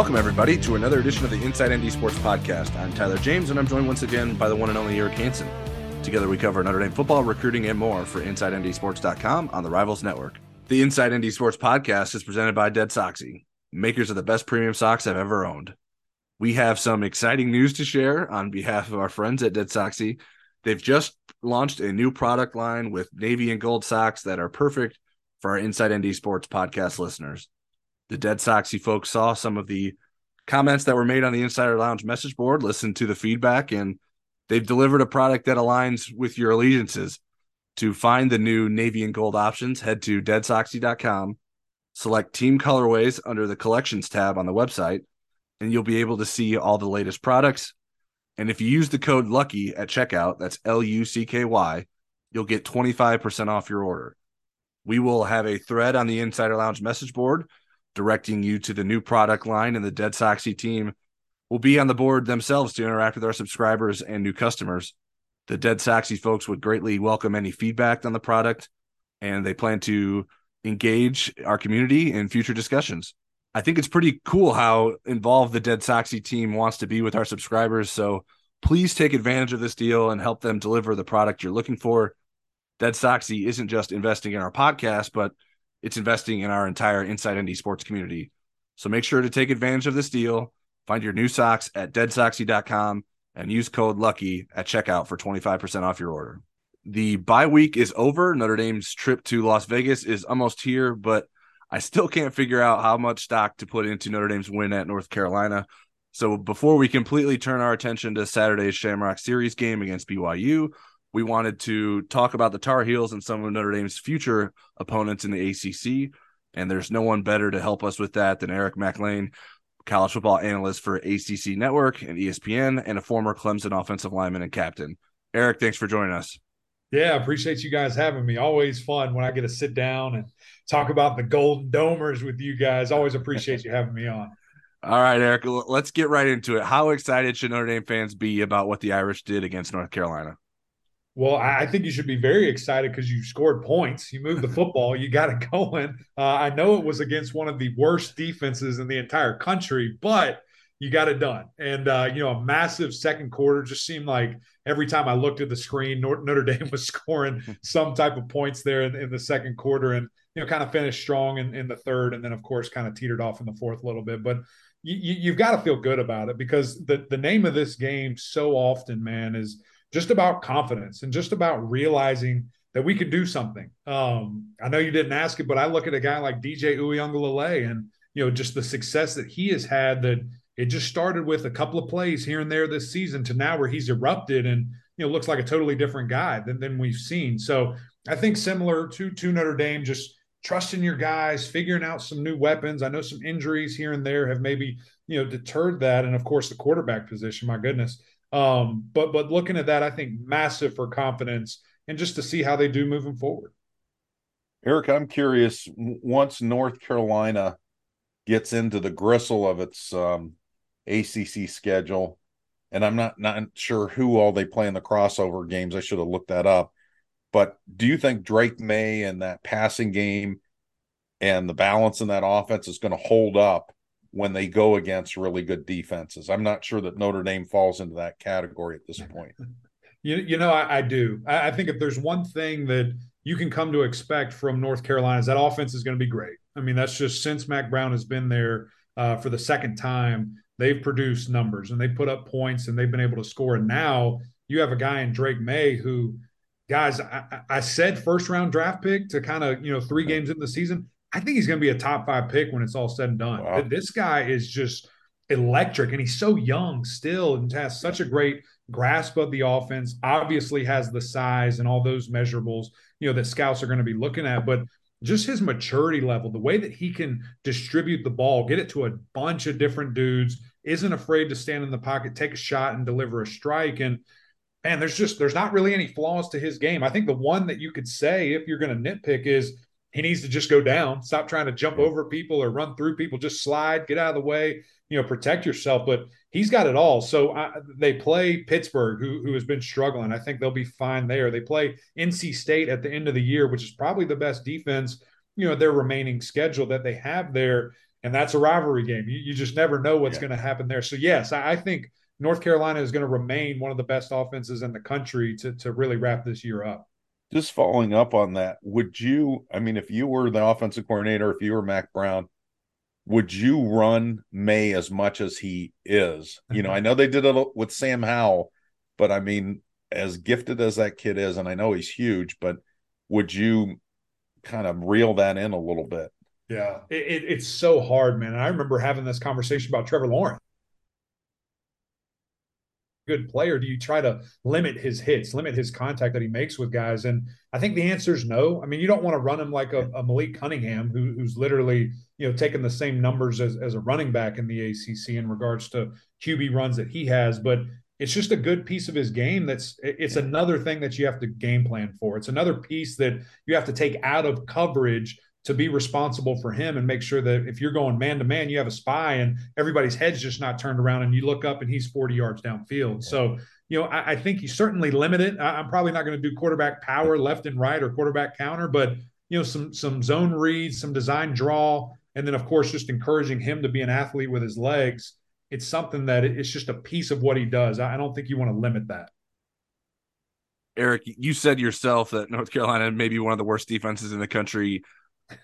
Welcome, everybody, to another edition of the Inside ND Sports Podcast. I'm Tyler James, and I'm joined once again by the one and only Eric Hansen. Together, we cover Notre Dame football, recruiting, and more for InsideNDSports.com on the Rivals Network. The Inside ND Sports Podcast is presented by Dead Soxy, makers of the best premium socks I've ever owned. We have some exciting news to share on behalf of our friends at Dead Soxy. They've just launched a new product line with navy and gold socks that are perfect for our Inside ND Sports Podcast listeners the Dead Soxy folks saw some of the comments that were made on the Insider Lounge message board, listened to the feedback, and they've delivered a product that aligns with your allegiances. To find the new navy and gold options, head to deadsoxy.com, select team colorways under the collections tab on the website, and you'll be able to see all the latest products. And if you use the code LUCKY at checkout, that's L U C K Y, you'll get 25% off your order. We will have a thread on the Insider Lounge message board directing you to the new product line, and the Dead Soxy team will be on the board themselves to interact with our subscribers and new customers. The Dead Soxy folks would greatly welcome any feedback on the product, and they plan to engage our community in future discussions. I think it's pretty cool how involved the Dead Soxy team wants to be with our subscribers. So please take advantage of this deal and help them deliver the product you're looking for. Dead Soxy isn't just investing in our podcast, but it's investing in our entire Inside ND sports community. So make sure to take advantage of this deal. Find your new socks at deadsoxy.com and use code LUCKY at checkout for 25% off your order. The bye week is over. Notre Dame's trip to Las Vegas is almost here, but I still can't figure out how much stock to put into Notre Dame's win at North Carolina. So before we completely turn our attention to Saturday's Shamrock Series game against BYU, we wanted to talk about the Tar Heels and some of Notre Dame's future opponents in the ACC. And there's no one better to help us with that than Eric Mac Lain, college football analyst for ACC Network and ESPN, and a former Clemson offensive lineman and captain. Eric, thanks for joining us. Yeah, appreciate you guys having me. Always fun when I get to sit down and talk about the Golden Domers with you guys. Always appreciate you having me on. All right, Eric, let's get right into it. How excited should Notre Dame fans be about what the Irish did against North Carolina? Well, I think you should be very excited because you scored points. You moved the football. You got it going. Uh, I know it was against one of the worst defenses in the entire country, but you got it done. And uh, you know, a massive second quarter just seemed like every time I looked at the screen, Notre Dame was scoring some type of points there in, in the second quarter, and you know, kind of finished strong in, in, the third, and then of course, kind of teetered off in the fourth a little bit. But you, you, have got to feel good about it because the the name of this game so often, man, is just about confidence and just about realizing that we could do something. Um, I know you didn't ask it, but I look at a guy like DJ Uiagalelei and you know just the success that he has had. That it just started with a couple of plays here and there this season to now where he's erupted and you know looks like a totally different guy than than we've seen. So I think similar to to Notre Dame, just trusting your guys, figuring out some new weapons. I know some injuries here and there have maybe you know deterred that, and of course the quarterback position. My goodness. Um, but but looking at that, I think massive for confidence and just to see how they do moving forward. Eric, I'm curious. Once North Carolina gets into the gristle of its um, ACC schedule, and I'm not not sure who all they play in the crossover games. I should have looked that up. But do you think Drake Maye and that passing game and the balance in that offense is going to hold up when they go against really good defenses. I'm not sure that Notre Dame falls into that category at this point. You, you know, I, I do. I, I, think if there's one thing that you can come to expect from North Carolina is that offense is going to be great. I mean, that's just since Mack Brown has been there uh, for the second time, they've produced numbers and they put up points and they've been able to score. And now you have a guy in Drake Maye who, guys, I, I said first round draft pick to kind of, you know, three games in the season. I think he's going to be a top five pick when it's all said and done. Wow. This guy is just electric, and he's so young still, and has such a great grasp of the offense. Obviously, has the size and all those measurables, you know, that scouts are going to be looking at, but just his maturity level, the way that he can distribute the ball, get it to a bunch of different dudes, isn't afraid to stand in the pocket, take a shot, and deliver a strike. And man, there's just there's not really any flaws to his game. I think the one that you could say if you're going to nitpick is he needs to just go down, stop trying to jump over people or run through people, just slide, get out of the way, you know, protect yourself. But he's got it all. So I, they play Pittsburgh, who, who has been struggling. I think they'll be fine there. They play NC State at the end of the year, which is probably the best defense, you know, their remaining schedule that they have there. and that's a rivalry game. You, you just never know what's Yeah. going to happen there. So yes, I, I think North Carolina is going to remain one of the best offenses in the country to to really wrap this year up. Just following up on that, would you? I mean, if you were the offensive coordinator, if you were Mack Brown, would you run Maye as much as he is? You know, mm-hmm. I know they did it with Sam Howell, but I mean, as gifted as that kid is, and I know he's huge, but would you kind of reel that in a little bit? Yeah, it, it, it's so hard, man. And I remember having this conversation about Trevor Lawrence. Good player. Do you try to limit his hits, limit his contact that he makes with guys? And I think the answer is no. I mean, you don't want to run him like a, a Malik Cunningham, who, who's literally you know taking the same numbers as, as a running back in the ACC in regards to QB runs that he has. But it's just a good piece of his game. That's it's another thing that you have to game plan for. It's another piece that you have to take out of coverage to be responsible for him and make sure that if you're going man to man, you have a spy and everybody's head's just not turned around and you look up and he's 40 yards downfield. So, you know, I, I think you certainly limit it. I, I'm probably not going to do quarterback power left and right or quarterback counter, but you know, some some zone reads, some design draw, and then of course just encouraging him to be an athlete with his legs. It's something that it's just a piece of what he does. I don't think you want to limit that. Eric, you said yourself that North Carolina may be one of the worst defenses in the country.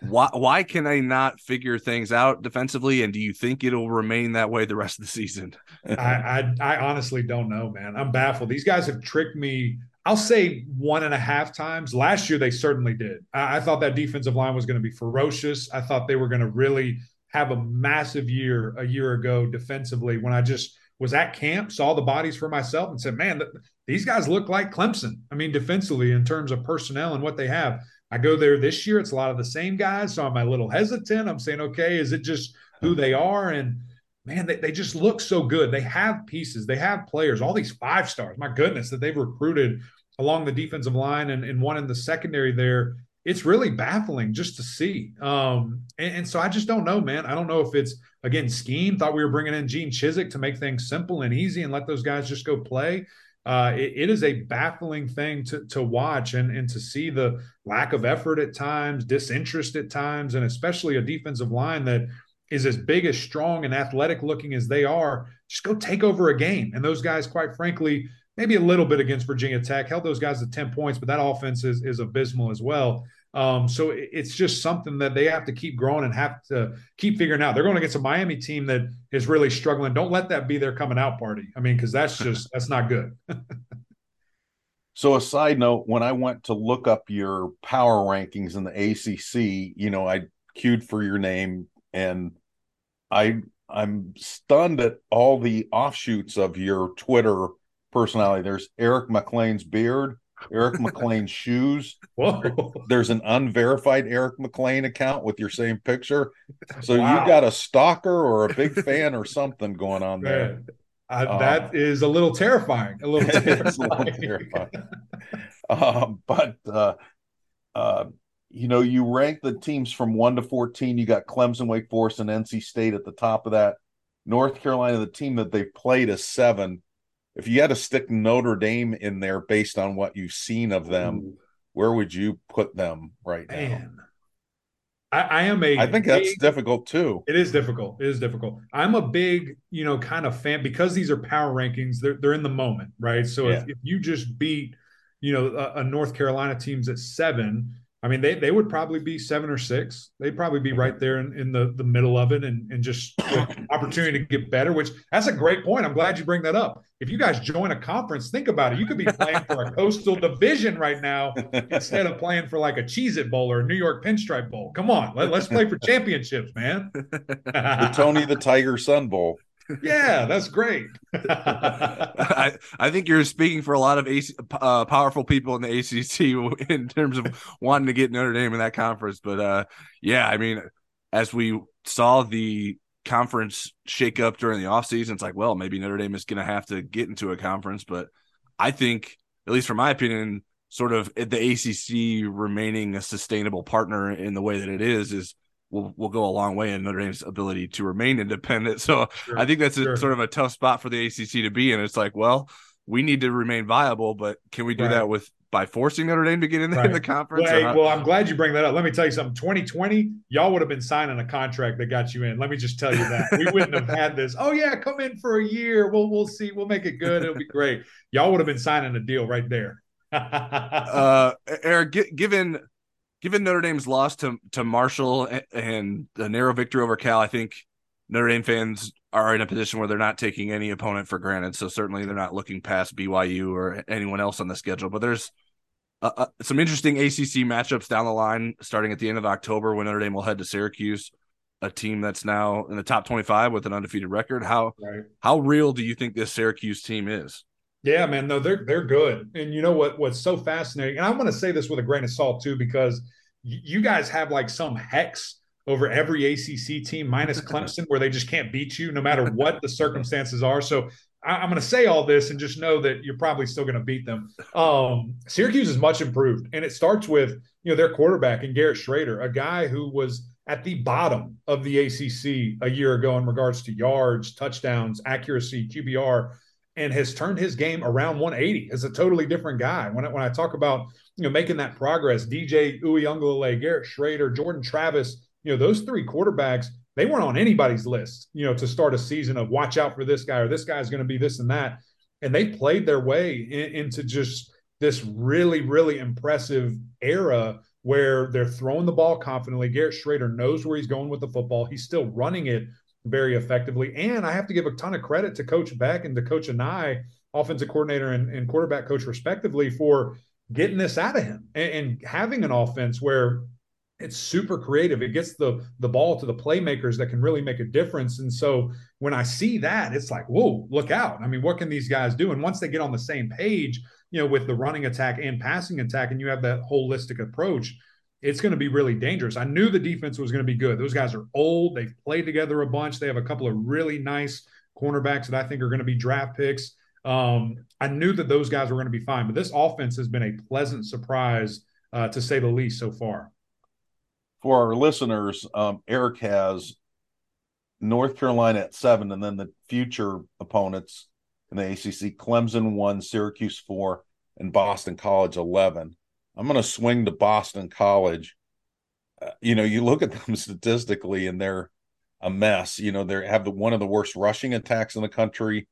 Why why can they not figure things out defensively? And do you think it'll remain that way the rest of the season? I, I I honestly don't know, man. I'm baffled. These guys have tricked me. I'll say one and a half times. Last year, they certainly did. I, I thought that defensive line was going to be ferocious. I thought they were going to really have a massive year a year ago defensively. When I just was at camp, saw the bodies for myself, and said, "Man, th- these guys look like Clemson." I mean, defensively in terms of personnel and what they have. I go there this year. It's a lot of the same guys. So I'm a little hesitant. I'm saying, okay, is it just who they are? And man, they, they just look so good. They have pieces, they have players, all these five stars. My goodness, that they've recruited along the defensive line and, and one in the secondary there. It's really baffling just to see. Um, and, and so I just don't know, man. I don't know if it's again scheme. Thought we were bringing in Gene Chizik to make things simple and easy and let those guys just go play uh, it, it is a baffling thing to, to watch and, and to see the lack of effort at times, disinterest at times, and especially a defensive line that is as big, as strong, and athletic looking as they are. Just go take over a game. And those guys, quite frankly, maybe a little bit against Virginia Tech, held those guys to 10 points, but that offense is, is abysmal as well. Um, so it's just something that they have to keep growing and have to keep figuring out. They're going against a Miami team that is really struggling. Don't let that be their coming out party. I mean, because that's just that's not good. so a side note, when I went to look up your power rankings in the ACC, you know, I queued for your name and I I'm stunned at all the offshoots of your Twitter personality. There's Eric Mac Lain's beard. Eric Mac Lain's shoes. Whoa. There's an unverified Eric Mac Lain account with your same picture. So Wow. you got a stalker or a big fan or something going on there. Um, that is a little terrifying. A little It's a little terrifying. terrifying. Um, but uh, uh, you know, you rank the teams from one to fourteen. You got Clemson, Wake Forest, and NC State at the top of that. North Carolina, the team that they've played, is seven. If you had to stick Notre Dame in there based on what you've seen of them, where would you put them right now? I, I am a. I think that's difficult too. It is difficult. It is difficult. I'm a big, you know, kind of fan because these are power rankings. They're they're in the moment, right? So if, if you just beat, you know, a, a North Carolina team's at seven, I mean, they they would probably be seven or six. They'd probably be right there in, in the the middle of it, and and just opportunity to get better. Which that's a great point. I'm glad you bring that up. If you guys join a conference, think about it. You could be playing for a coastal division right now instead of playing for like a Cheez It Bowl or a New York Pinstripe Bowl. Come on, let, us play for championships, man. the Tony the Tiger Sun Bowl. Yeah, that's great. I, I think you're speaking for a lot of AC, uh, powerful people in the ACC in terms of wanting to get Notre Dame in that conference. But uh, yeah, I mean, as we saw the conference shake up during the offseason, it's like, well, maybe Notre Dame is going to have to get into a conference. But I think, at least from my opinion, sort of the ACC remaining a sustainable partner in the way that it is is will will go a long way in Notre Dame's ability to remain independent. So Sure, I think that's a, sure. sort of a tough spot for the ACC to be in. It's like, well, we need to remain viable, but can we do Right. that with by forcing Notre Dame to get in, the, Right. in the conference? Well, hey, well, I'm glad you bring that up. Let me tell you something. 2020, y'all would have been signing a contract that got you in. Let me just tell you that. We wouldn't have had this. Oh yeah, come in for a year. We'll we'll see. We'll make it good. It'll be great. Y'all would have been signing a deal right there. uh, Eric, gi- given given Notre Dame's loss to to Marshall and the narrow victory over Cal, I think Notre Dame fans are in a position where they're not taking any opponent for granted. So certainly they're not looking past BYU or anyone else on the schedule. But there's uh, some interesting ACC matchups down the line, starting at the end of October when Notre Dame will head to Syracuse, a team that's now in the top 25 with an undefeated record. How right. how real do you think this Syracuse team is? Yeah, man. No, they're they're good. And you know what? What's so fascinating, and I'm going to say this with a grain of salt too, because you guys have like some hex over every ACC team minus Clemson, where they just can't beat you no matter what the circumstances are. So I, I'm going to say all this and just know that you're probably still going to beat them. Um, Syracuse is much improved, and it starts with you know their quarterback and Garrett Shrader, a guy who was at the bottom of the ACC a year ago in regards to yards, touchdowns, accuracy, QBR and has turned his game around 180 as a totally different guy. When I, when I talk about you know making that progress, DJ Uiagalelei, Garrett Shrader, Jordan Travis, you know those three quarterbacks, they weren't on anybody's list, you know, to start a season of watch out for this guy or this guy's going to be this and that, and they played their way in, into just this really really impressive era where they're throwing the ball confidently. Garrett Shrader knows where he's going with the football. He's still running it very effectively. And I have to give a ton of credit to Coach Beck and to Coach Anae, offensive coordinator and, and quarterback coach, respectively, for getting this out of him and, and, having an offense where it's super creative. It gets the the ball to the playmakers that can really make a difference. And so when I see that, it's like, whoa, look out. I mean, what can these guys do? And once they get on the same page, you know, with the running attack and passing attack, and you have that holistic approach, it's going to be really dangerous. I knew the defense was going to be good. Those guys are old. They've played together a bunch. They have a couple of really nice cornerbacks that I think are going to be draft picks. Um, I knew that those guys were going to be fine, but this offense has been a pleasant surprise, uh, to say the least, so far. For our listeners, um, Eric has North Carolina at seven, and then the future opponents in the ACC Clemson one, Syracuse four, and Boston College 11. I'm going to swing to Boston College. Uh, you know, you look at them statistically, and they're a mess. You know, they have the one of the worst rushing attacks in the country,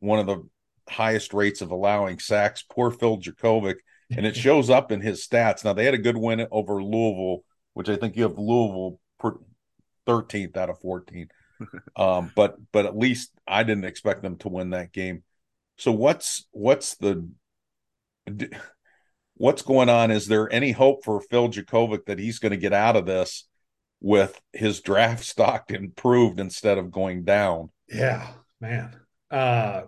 one of the highest rates of allowing sacks. Poor Phil Jurkovec, and it shows up in his stats. Now they had a good win over Louisville, which I think you have Louisville thirteenth out of fourteen. um, but but at least I didn't expect them to win that game. So what's what's the what's going on? Is there any hope for Phil Jurkovec that he's going to get out of this with his draft stock improved instead of going down? Yeah, man. Uh,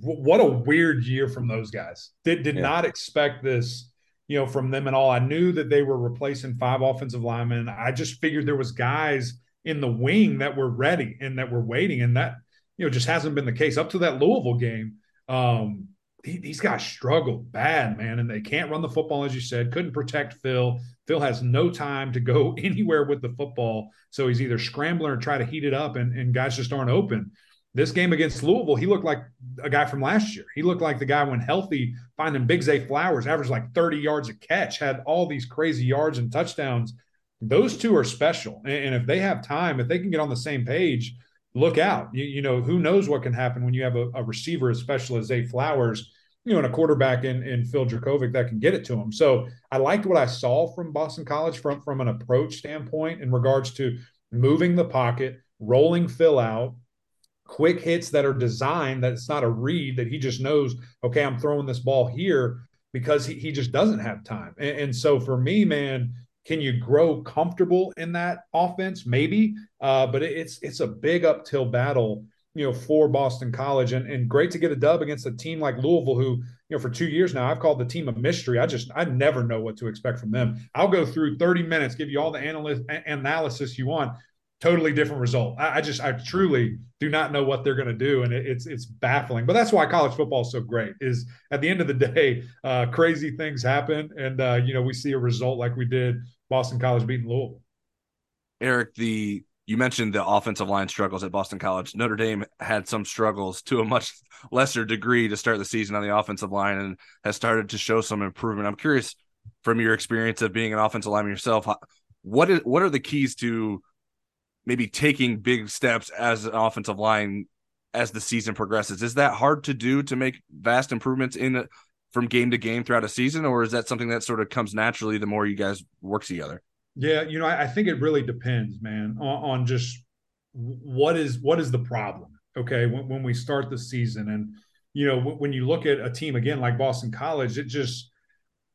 w- what a weird year from those guys. Did did yeah. not expect this, you know, from them at all. I knew that they were replacing five offensive linemen. I just figured there was guys in the wing that were ready and that were waiting, and that you know just hasn't been the case up to that Louisville game. Um, these guys struggled bad, man, and they can't run the football as you said. Couldn't protect Phil. Phil has no time to go anywhere with the football, so he's either scrambling or try to heat it up, and, and guys just aren't open. This game against Louisville, he looked like a guy from last year. He looked like the guy when healthy, finding Big Zay Flowers, averaged like 30 yards a catch, had all these crazy yards and touchdowns. Those two are special, and, and if they have time, if they can get on the same page, look out. You, you know, who knows what can happen when you have a, a receiver as special as Zay Flowers, you know, and a quarterback in, in Phil Jurkovec that can get it to him. So I liked what I saw from Boston College from, from an approach standpoint in regards to moving the pocket, rolling Phil out, quick hits that are designed that it's not a read that he just knows, okay, I'm throwing this ball here because he, he just doesn't have time. And, and so for me, man, can you grow comfortable in that offense? Maybe, uh, but it's it's a big uphill battle, you know, for Boston College, and and great to get a dub against a team like Louisville, who you know for two years now I've called the team a mystery. I just I never know what to expect from them. I'll go through thirty minutes, give you all the analyst analysis you want. Totally different result. I, I just I truly do not know what they're going to do, and it, it's it's baffling. But that's why college football is so great. Is at the end of the day, uh, crazy things happen, and uh, you know we see a result like we did Boston College beating Louisville. Eric, the you mentioned the offensive line struggles at Boston College. Notre Dame had some struggles to a much lesser degree to start the season on the offensive line and has started to show some improvement. I'm curious from your experience of being an offensive lineman yourself, what is what are the keys to maybe taking big steps as an offensive line as the season progresses? Is that hard to do to make vast improvements in from game to game throughout a season, or is that something that sort of comes naturally the more you guys work together? Yeah, you know, I, I think it really depends, man, on, on, just what is what is the problem. Okay, when, when we start the season, and you know, when you look at a team again like Boston College, it just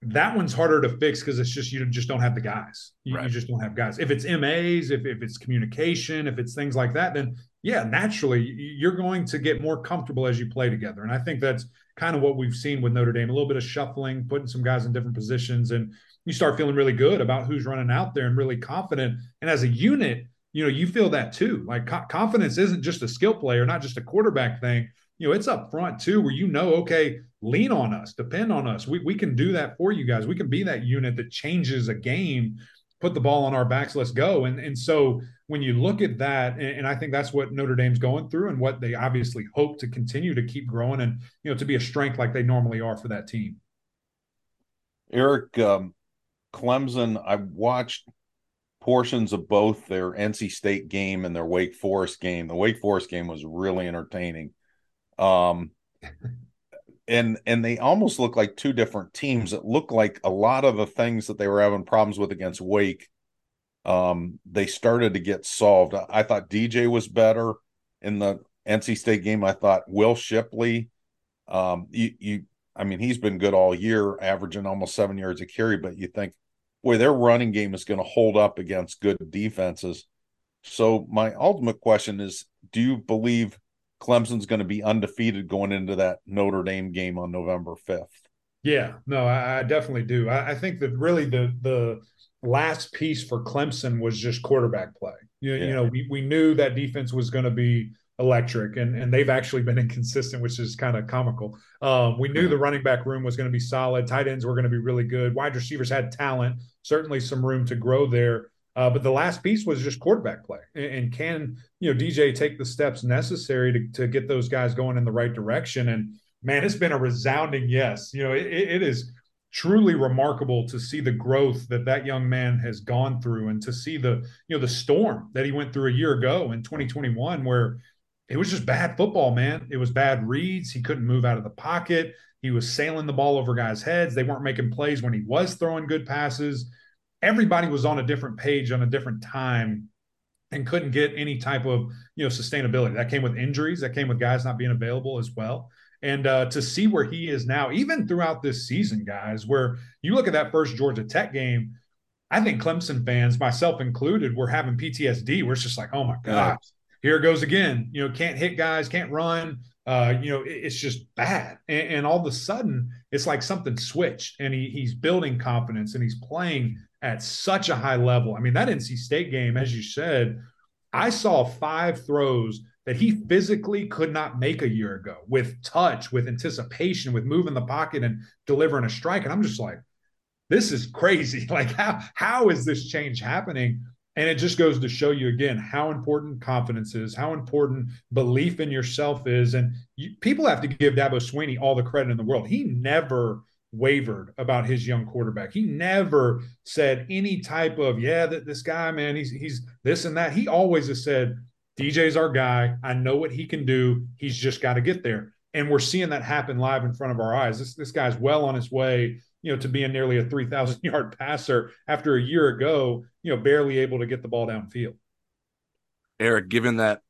that one's harder to fix because it's just you just don't have the guys. You, right. you, just don't have guys. If it's MAs, if, if it's communication, if it's things like that, then yeah, naturally you're going to get more comfortable as you play together. And I think that's kind of what we've seen with Notre Dame a little bit of shuffling, putting some guys in different positions. And you start feeling really good about who's running out there and really confident. And as a unit, you know, you feel that too. Like co- confidence isn't just a skill player, not just a quarterback thing. You know, it's up front too, where you know, okay, lean on us, depend on us. We, we can do that for you guys. We can be that unit that changes a game, put the ball on our backs, let's go. And, and so when you look at that, and, and I think that's what Notre Dame's going through and what they obviously hope to continue to keep growing and, you know, to be a strength like they normally are for that team. Eric, um, Clemson, I watched portions of both their NC State game and their Wake Forest game. The Wake Forest game was really entertaining. Um, and and they almost look like two different teams. It looked like a lot of the things that they were having problems with against Wake, um, they started to get solved. I thought DJ was better in the NC State game. I thought Will Shipley, um, you, you, I mean, he's been good all year, averaging almost seven yards a carry. But you think, boy, their running game is going to hold up against good defenses. So my ultimate question is: Do you believe Clemson's going to be undefeated going into that Notre Dame game on November 5th. Yeah, no, I, I definitely do. I, I, think that really the the last piece for Clemson was just quarterback play. You, yeah. you know, we, we knew that defense was going to be electric, and and they've actually been inconsistent, which is kind of comical. Um, we knew the running back room was going to be solid. Tight ends were going to be really good. Wide receivers had talent, certainly some room to grow there. Uh, but the last piece was just quarterback play. And, and, can, you know, DJ take the steps necessary to, to get those guys going in the right direction? And man, it's been a resounding yes. You know, it, it is truly remarkable to see the growth that that young man has gone through and to see the, you know, the storm that he went through a year ago in 2021, where it was just bad football, man. It was bad reads. He couldn't move out of the pocket. He was sailing the ball over guys' heads. They weren't making plays when he was throwing good passes everybody was on a different page on a different time and couldn't get any type of you know sustainability that came with injuries that came with guys not being available as well and uh, to see where he is now even throughout this season guys where you look at that first georgia tech game i think clemson fans myself included were having ptsd We're just like oh my god here it goes again you know can't hit guys can't run uh, you know, it, it's just bad. And, and, all of a sudden, it's like something switched, and he, he's building confidence and he's playing at such a high level. I mean, that NC State game, as you said, I saw five throws that he physically could not make a year ago with touch, with anticipation, with moving the pocket and delivering a strike. And I'm just like, this is crazy. Like, how how is this change happening? And it just goes to show you again how important confidence is, how important belief in yourself is. And you, people have to give Dabo Swinney all the credit in the world. He never wavered about his young quarterback. He never said any type of, yeah, that this guy, man, he's he's this and that. He always has said, DJ's our guy. I know what he can do. He's just got to get there. And we're seeing that happen live in front of our eyes. This this guy's well on his way, you know, to being nearly a 3,000 yard passer after a year ago, you know, barely able to get the ball downfield. Eric, given that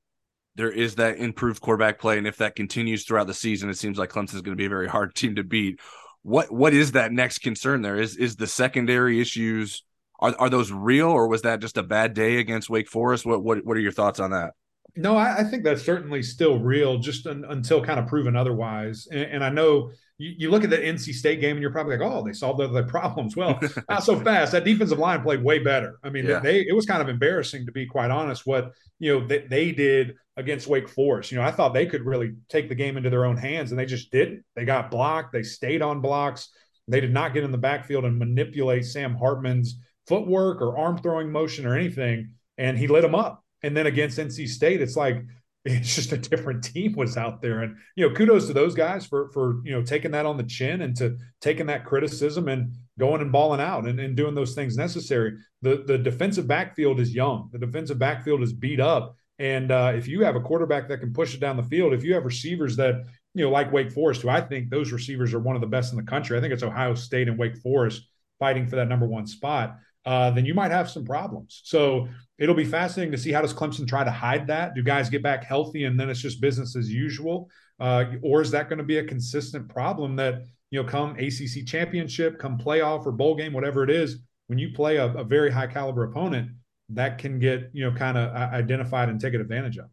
there is that improved quarterback play, and if that continues throughout the season, it seems like Clemson is going to be a very hard team to beat what what is that next concern there? Is is the secondary issues are are those real or was that just a bad day against Wake Forest? What what what are your thoughts on that? No, I, I think that's certainly still real, just un, until kind of proven otherwise. And, and I know you, you, look at that NC State game and you're probably like, oh, they solved their problems. Well, not so fast. That defensive line played way better. I mean, yeah. they it was kind of embarrassing to be quite honest. What you know they, they did against Wake Forest. You know, I thought they could really take the game into their own hands, and they just didn't. They got blocked. They stayed on blocks. They did not get in the backfield and manipulate Sam Hartman's footwork or arm throwing motion or anything, and he lit them up. And then against NC State, it's like it's just a different team was out there. And you know, kudos to those guys for for you know taking that on the chin and to taking that criticism and going and balling out and, and doing those things necessary. The the defensive backfield is young. The defensive backfield is beat up. And uh, if you have a quarterback that can push it down the field, if you have receivers that you know, like Wake Forest, who I think those receivers are one of the best in the country. I think it's Ohio State and Wake Forest fighting for that number one spot. Uh, then you might have some problems. So it'll be fascinating to see how does Clemson try to hide that. Do guys get back healthy and then it's just business as usual, uh, or is that going to be a consistent problem that you know come ACC championship, come playoff or bowl game, whatever it is, when you play a, a very high caliber opponent, that can get you know kind of uh, identified and taken advantage of.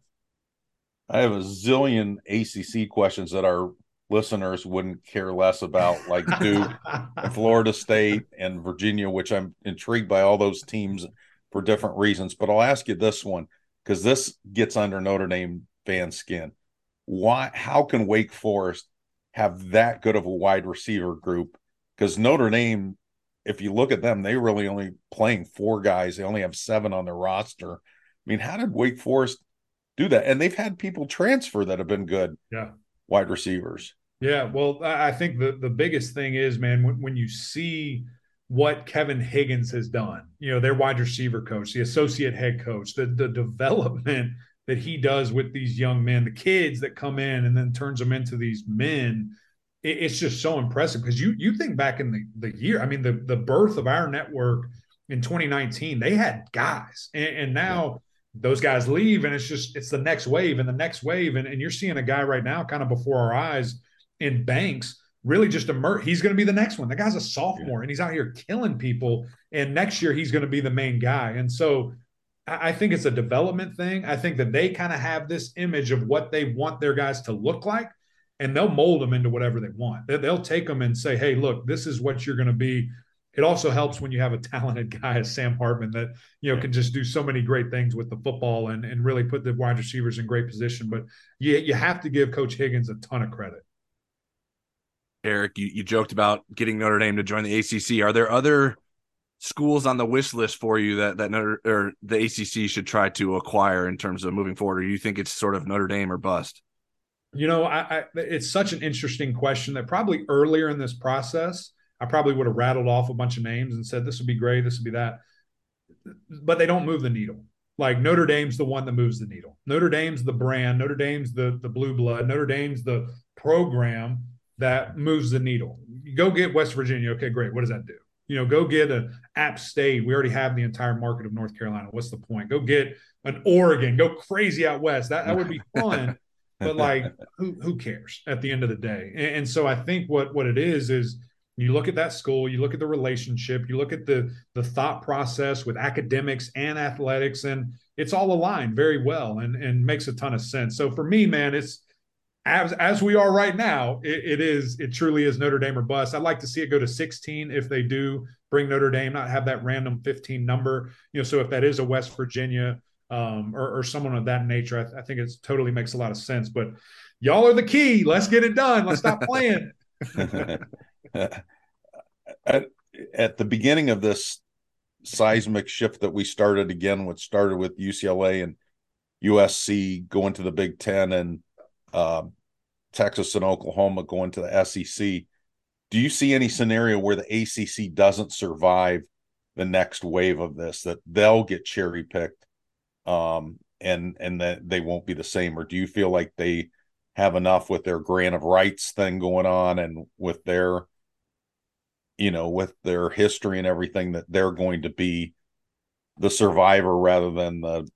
I have a zillion ACC questions that our listeners wouldn't care less about, like Duke, Florida State, and Virginia, which I'm intrigued by all those teams for different reasons. But I'll ask you this one because this gets under Notre Dame fan skin. Why? How can Wake Forest have that good of a wide receiver group? Because Notre Dame, if you look at them, they really only playing four guys. They only have seven on their roster. I mean, how did Wake Forest do that. And they've had people transfer that have been good yeah. wide receivers. Yeah. Well, I think the, the biggest thing is, man, when, when you see what Kevin Higgins has done, you know, their wide receiver coach, the associate head coach, the, the development that he does with these young men, the kids that come in and then turns them into these men. it's just so impressive because you you think back in the, the year, I mean, the, the birth of our network in 2019, they had guys. And, and now those guys leave and it's just it's the next wave and the next wave and, and you're seeing a guy right now kind of before our eyes in banks really just emerge he's going to be the next one the guy's a sophomore yeah. and he's out here killing people and next year he's going to be the main guy and so I, I think it's a development thing i think that they kind of have this image of what they want their guys to look like and they'll mold them into whatever they want they'll take them and say hey look this is what you're going to be it also helps when you have a talented guy as Sam Hartman that you know can just do so many great things with the football and and really put the wide receivers in great position. But you you have to give Coach Higgins a ton of credit. Eric, you, you joked about getting Notre Dame to join the ACC. Are there other schools on the wish list for you that that Notre or the ACC should try to acquire in terms of moving forward, or do you think it's sort of Notre Dame or bust? You know, I, I it's such an interesting question that probably earlier in this process I probably would have rattled off a bunch of names and said this would be great, this would be that. But they don't move the needle. Like Notre Dame's the one that moves the needle. Notre Dame's the brand. Notre Dame's the the blue blood. Notre Dame's the program that moves the needle. Go get West Virginia. Okay, great. What does that do? You know, go get an App State. We already have the entire market of North Carolina. What's the point? Go get an Oregon. Go crazy out west. That that would be fun. but like, who who cares at the end of the day? And, and so I think what what it is is you look at that school you look at the relationship you look at the the thought process with academics and athletics and it's all aligned very well and and makes a ton of sense so for me man it's as as we are right now it, it is it truly is notre dame or bust. I'd like to see it go to 16 if they do bring notre dame not have that random 15 number. You know so if that is a west virginia um, or, or, someone of that nature I, th- I think it totally makes a lot of sense but y'all are the key. Let's get it done. Let's stop playing. At, at the beginning of this seismic shift that we started again, what started with UCLA and USC going to the Big Ten and uh, Texas and Oklahoma going to the SEC. Do you see any scenario where the ACC doesn't survive the next wave of this? That they'll get cherry picked, um, and and that they won't be the same, or do you feel like they have enough with their grant of rights thing going on and with their you know, with their history and everything, that they're going to be the survivor rather than the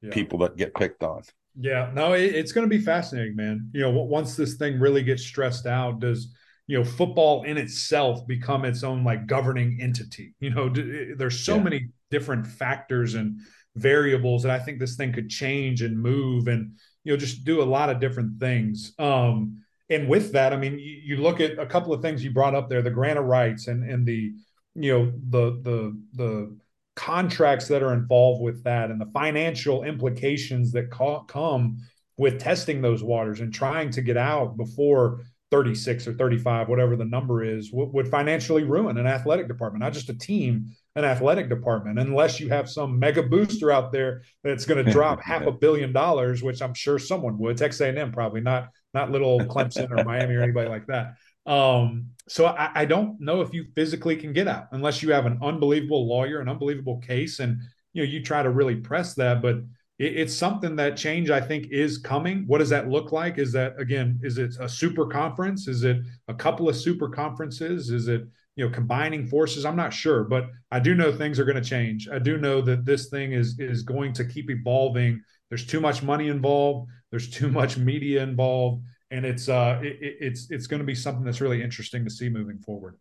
yeah. people that get picked on. Yeah, no, it, it's going to be fascinating, man. You know, once this thing really gets stressed out, does you know football in itself become its own like governing entity? You know, there's so yeah. many different factors and variables that I think this thing could change and move and you know just do a lot of different things. Um, and with that, I mean, you, you, look at a couple of things you brought up there: the grant of rights and and the you know the the the contracts that are involved with that, and the financial implications that ca- come with testing those waters and trying to get out before 36 or 35, whatever the number is, w- would financially ruin an athletic department, not just a team, an athletic department unless you have some mega booster out there that's going to drop half a billion dollars, which I'm sure someone would. Texas A&M probably not not little Clemson or Miami or anybody like that. Um, so I, I, don't know if you physically can get out unless you have an unbelievable lawyer, an unbelievable case, and you know you try to really press that. But it, it's something that change I think is coming. What does that look like? Is that again? Is it a super conference? Is it a couple of super conferences? Is it you know combining forces? I'm not sure, but I do know things are going to change. I do know that this thing is is going to keep evolving. There's too much money involved. There's too much media involved and it's uh it, it's it's going to be something that's really interesting to see moving forward.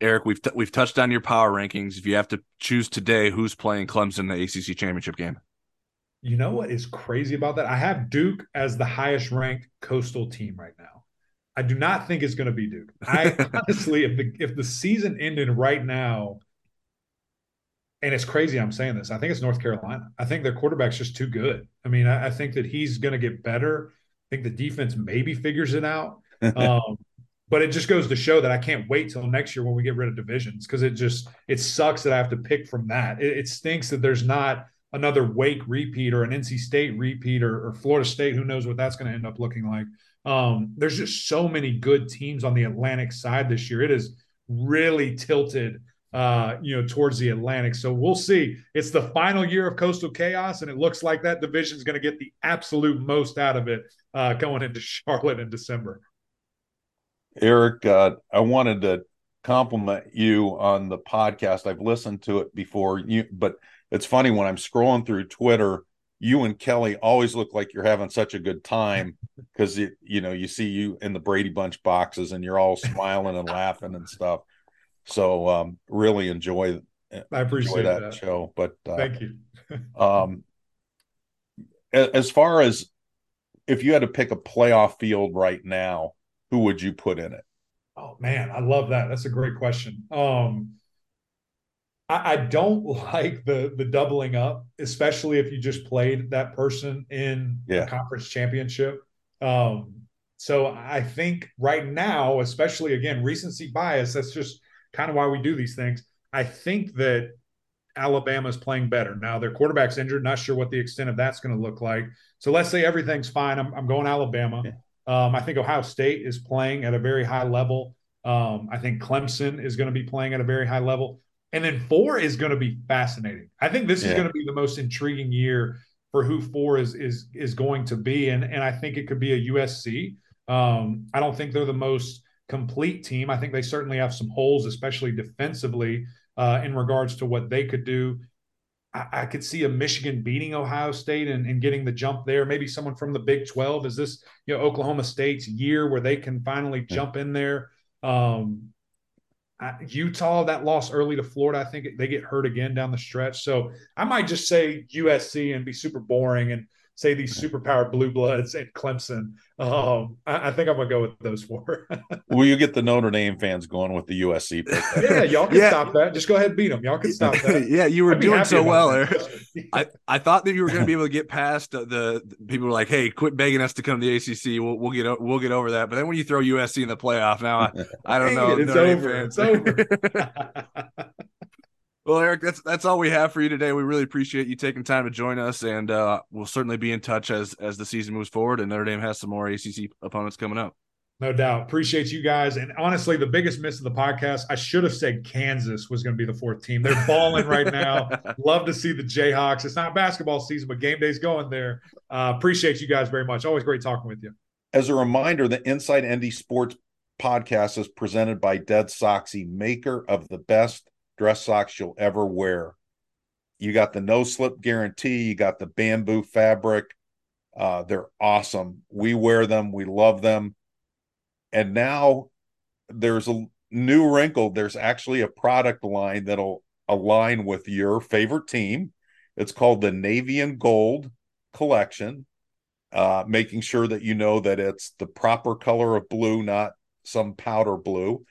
Eric, we've t- we've touched on your power rankings. If you have to choose today, who's playing Clemson in the ACC championship game? You know what is crazy about that? I have Duke as the highest ranked coastal team right now. I do not think it's going to be Duke. I honestly, if the if the season ended right now, and it's crazy I'm saying this, I think it's North Carolina. I think their quarterback's just too good. I mean, I, I think that he's going to get better think the defense maybe figures it out. Um, but it just goes to show that I can't wait till next year when we get rid of divisions because it just it sucks that I have to pick from that. It, it, stinks that there's not another Wake repeat or an NC State repeat or, or Florida State. Who knows what that's going to end up looking like? Um, there's just so many good teams on the Atlantic side this year. It is really tilted uh, you know, towards the Atlantic. So we'll see. It's the final year of Coastal Chaos, and it looks like that division is going to get the absolute most out of it uh, going into Charlotte in December. Eric, uh, I wanted to compliment you on the podcast. I've listened to it before, you, but it's funny when I'm scrolling through Twitter. You and Kelly always look like you're having such a good time because you, you know you see you in the Brady Bunch boxes and you're all smiling and laughing and stuff. So um, really enjoy. I appreciate enjoy that, that, show. But uh, thank you. um, as far as if you had to pick a playoff field right now, who would you put in it? Oh man, I love that. That's a great question. Um, I, I don't like the the doubling up, especially if you just played that person in yeah. the conference championship. Um, so I think right now, especially again, recency bias, that's just kind of why we do these things. I think that Alabama is playing better. Now their quarterback's injured, not sure what the extent of that's going to look like. So let's say everything's fine. I'm, I'm going Alabama. Yeah. Um, I think Ohio State is playing at a very high level. Um, I think Clemson is going to be playing at a very high level. And then four is going to be fascinating. I think this yeah. is going to be the most intriguing year for who four is is is going to be. And and I think it could be a USC. Um, I don't think they're the most complete team. I think they certainly have some holes, especially defensively, uh, in regards to what they could do. I, I could see a Michigan beating Ohio State and, and, getting the jump there. Maybe someone from the Big 12. Is this, you know, Oklahoma State's year where they can finally jump in there? Um, Utah that loss early to Florida. I think they get hurt again down the stretch. So I might just say USC and be super boring and say these superpower blue bloods and Clemson. Um, I, I, think I'm gonna go with those four. Will you get the Notre Dame fans going with the USC? yeah, y'all can yeah. stop that. Just go ahead and beat them. Y'all can stop that. yeah, you were doing so well there. I, I thought that you were going to be able to get past the, the, people were like, "Hey, quit begging us to come to the ACC. We'll, we'll get we'll get over that." But then when you throw USC in the playoff, now I, I don't know. It, it's, over. it's over. Well, Eric, that's that's all we have for you today. We really appreciate you taking time to join us, and uh, we'll certainly be in touch as as the season moves forward. And Notre Dame has some more ACC opponents coming up. No doubt. Appreciate you guys. And honestly, the biggest miss of the podcast, I should have said Kansas was going to be the fourth team. They're balling right now. Love to see the Jayhawks. It's not basketball season, but game day's going there. Uh, appreciate you guys very much. Always great talking with you. As a reminder, the Inside ND Sports podcast is presented by Dead Soxy, maker of the best dress socks you'll ever wear. You got the no slip guarantee, you got the bamboo fabric. Uh, they're awesome. We wear them, we love them. And now there's a new wrinkle. There's actually a product line that'll align with your favorite team. It's called the Navy and Gold collection, uh, making sure that you know that it's the proper color of blue, not some powder blue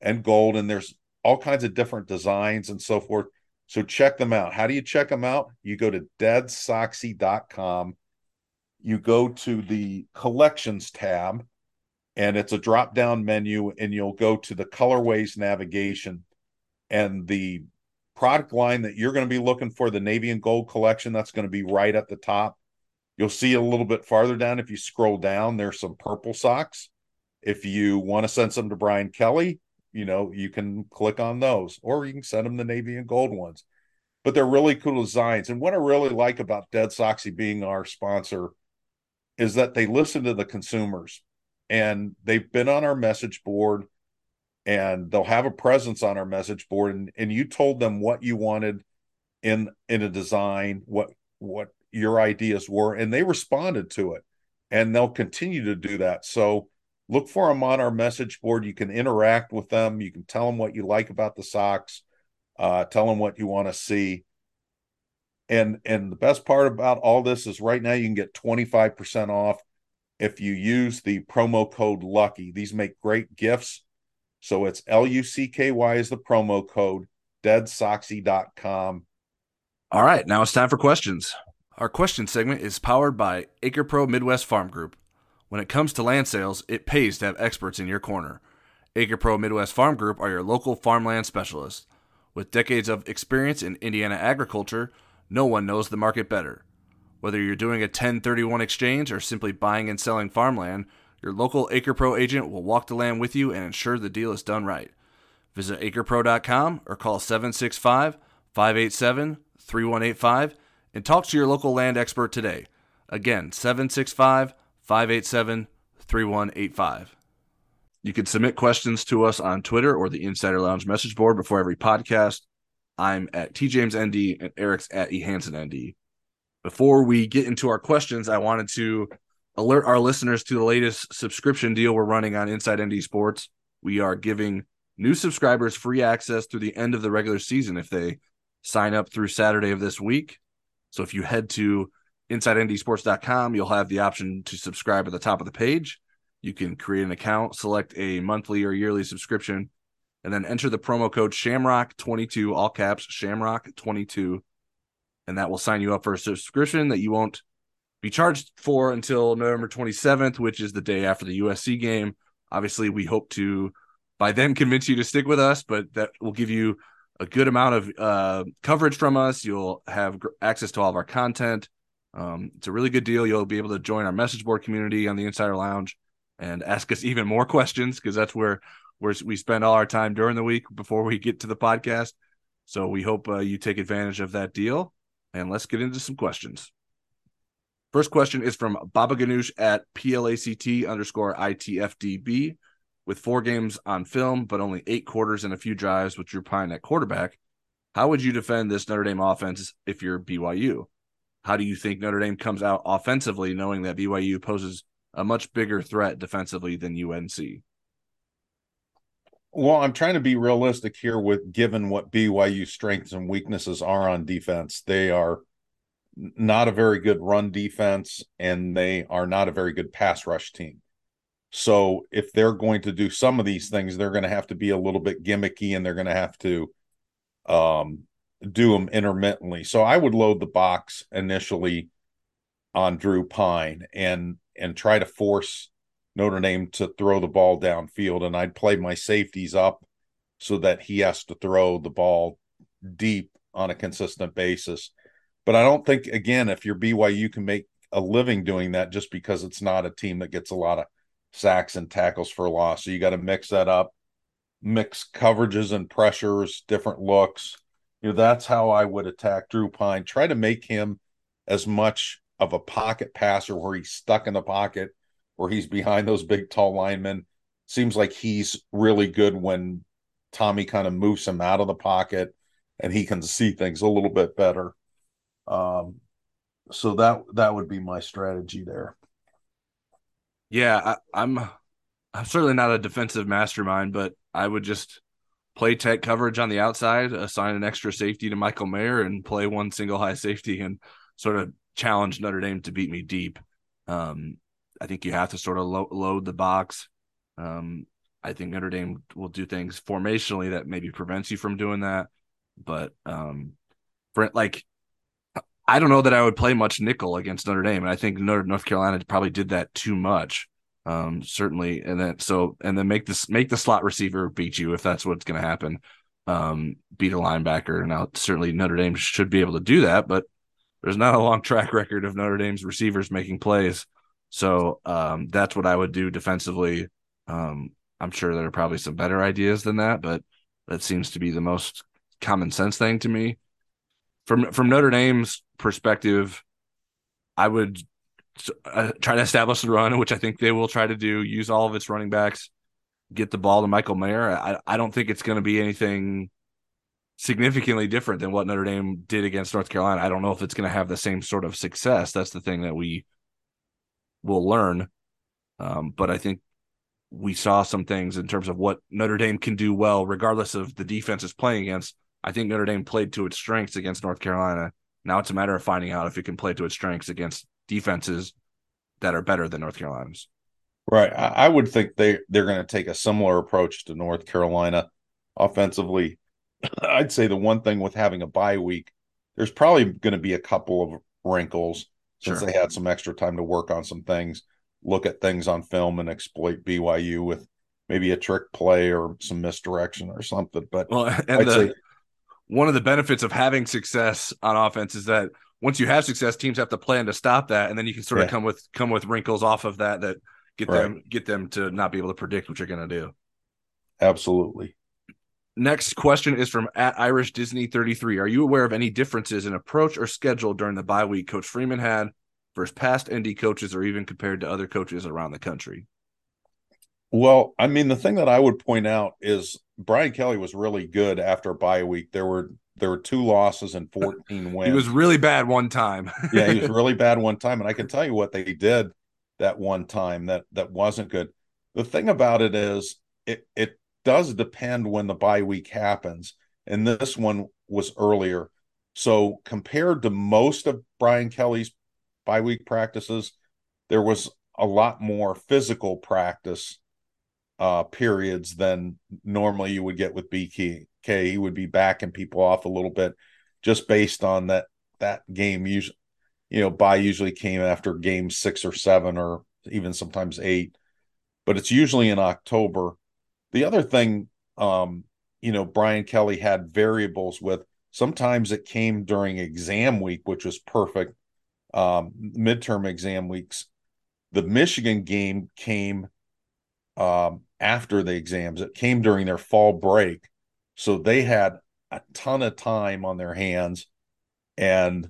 and gold. And there's all kinds of different designs and so forth. So check them out. How do you check them out? You go to deadsoxy.com. You go to the collections tab, and it's a drop down menu, and you'll go to the colorways navigation. And the product line that you're going to be looking for, the navy and gold collection, that's going to be right at the top. You'll see a little bit farther down if you scroll down, there's some purple socks. If you want to send some to Brian Kelly, you know, you can click on those, or you can send them the navy and gold ones. But they're really cool designs. And what I really like about Dead Soxy being our sponsor is that they listen to the consumers and they've been on our message board and they'll have a presence on our message board and, and you told them what you wanted in in a design what what your ideas were and they responded to it and they'll continue to do that so look for them on our message board. You can interact with them. You can tell them what you like about the socks uh, tell them what you want to see. And and the best part about all this is right now you can get 25% off if you use the promo code lucky. These make great gifts. So it's l-u-c-k-y is the promo code deadsoxy.com all right now it's time for questions. Our question segment is powered by acre pro midwest farm group when it comes to land sales it pays to have experts in your corner acre pro midwest farm group are your local farmland specialists with decades of experience in indiana agriculture no one knows the market better. Whether you're doing a 1031 exchange or simply buying and selling farmland, your local AcrePro agent will walk the land with you and ensure the deal is done right. Visit acrepro.com or call 765 587 3185 and talk to your local land expert today. Again, 765 587 3185. You can submit questions to us on Twitter or the Insider Lounge message board before every podcast. I'm at T James ND and Eric's at E Hansen ND. Before we get into our questions, I wanted to alert our listeners to the latest subscription deal we're running on Inside ND Sports. We are giving new subscribers free access through the end of the regular season if they sign up through Saturday of this week. So if you head to InsideNDSports.com, you'll have the option to subscribe at the top of the page. You can create an account, select a monthly or yearly subscription, and then enter the promo code Shamrock22, all caps Shamrock22, and that will sign you up for a subscription that you won't be charged for until November 27th, which is the day after the USC game. Obviously, we hope to by then convince you to stick with us, but that will give you a good amount of uh, coverage from us. You'll have access to all of our content. Um, it's a really good deal. You'll be able to join our message board community on the Insider Lounge and ask us even more questions because that's where where we spend all our time during the week before we get to the podcast. So we hope uh, you take advantage of that deal. And let's get into some questions. First question is from Baba Ganoush at PLACT underscore ITFDB. With four games on film, but only eight quarters and a few drives with Drew Pyne at quarterback, how would you defend this Notre Dame offense if you're BYU? How do you think Notre Dame comes out offensively, knowing that BYU poses a much bigger threat defensively than UNC? Well, I'm trying to be realistic here with given what BYU strengths and weaknesses are on defense. They are not a very good run defense and they are not a very good pass rush team. So if they're going to do some of these things, they're going to have to be a little bit gimmicky and they're going to have to um, do them intermittently. So I would load the box initially on Drew Pyne and and try to force Notre Dame to throw the ball downfield, and I'd play my safeties up so that he has to throw the ball deep on a consistent basis. But I don't think, again, if you're BYU, can make a living doing that just because it's not a team that gets a lot of sacks and tackles for loss. So you got to mix that up, mix coverages and pressures, different looks. Know, that's how I would attack Drew Pyne. Try to make him as much of a pocket passer where he's stuck in the pocket where he's behind those big tall linemen. Seems like he's really good when Tommy kind of moves him out of the pocket and he can see things a little bit better. Um, so that that would be my strategy there. Yeah, I, I'm I'm certainly not a defensive mastermind, but I would just play tight coverage on the outside, assign an extra safety to Michael Mayer, and play one single high safety and sort of challenge Notre Dame to beat me deep. Um, I think you have to sort of lo- load the box. Um, I think Notre Dame will do things formationally that maybe prevents you from doing that. But um, for like, I don't know that I would play much nickel against Notre Dame, and I think North Carolina probably did that too much. Um, certainly, and then so and then make this make the slot receiver beat you if that's what's going to happen. um, beat a linebacker. Now, certainly Notre Dame should be able to do that, but there's not a long track record of Notre Dame's receivers making plays. So um, that's what I would do defensively. Um, I'm sure there are probably some better ideas than that, but that seems to be the most common sense thing to me. From from Notre Dame's perspective, I would uh, try to establish the run, which I think they will try to do. Use all of its running backs, get the ball to Michael Mayer. I I don't think it's going to be anything significantly different than what Notre Dame did against North Carolina. I don't know if it's going to have the same sort of success. That's the thing that we will learn. Um, but I think we saw some things in terms of what Notre Dame can do well, regardless of the defense is playing against. I think Notre Dame played to its strengths against North Carolina. Now it's a matter of finding out if it can play to its strengths against defenses that are better than North Carolina's. Right. I would think they they're going to take a similar approach to North Carolina offensively. I'd say the one thing with having a bye week, there's probably going to be a couple of wrinkles since sure. they had some extra time to work on some things, look at things on film and exploit BYU with maybe a trick play or some misdirection or something. But well, and I'd the, say one of the benefits of having success on offense is that once you have success, teams have to plan to stop that, and then you can sort of come with come with wrinkles off of that that get right. them get them to not be able to predict what you're going to do. Absolutely. Next question is from at Irish Disney 33. Are you aware of any differences in approach or schedule during the bye week Coach Freeman had versus past ND coaches or even compared to other coaches around the country? Well, I mean, the thing that I would point out is Brian Kelly was really good after bye week. There were there were two losses and 14 wins. he was really bad one time. yeah, he was really bad one time. And I can tell you what they did that one time that that wasn't good. The thing about it is it it does depend when the bye week happens. And this one was earlier. So compared to most of Brian Kelly's bye week practices, there was a lot more physical practice uh, periods than normally you would get with BK. He would be backing people off a little bit just based on that that game usually you know bye usually came after game six or seven or even sometimes eight but it's usually in october the other thing, um, you know, Brian Kelly had variables with. Sometimes it came during exam week, which was perfect. Um, midterm exam weeks. The Michigan game came um, after the exams. It came during their fall break, so they had a ton of time on their hands, and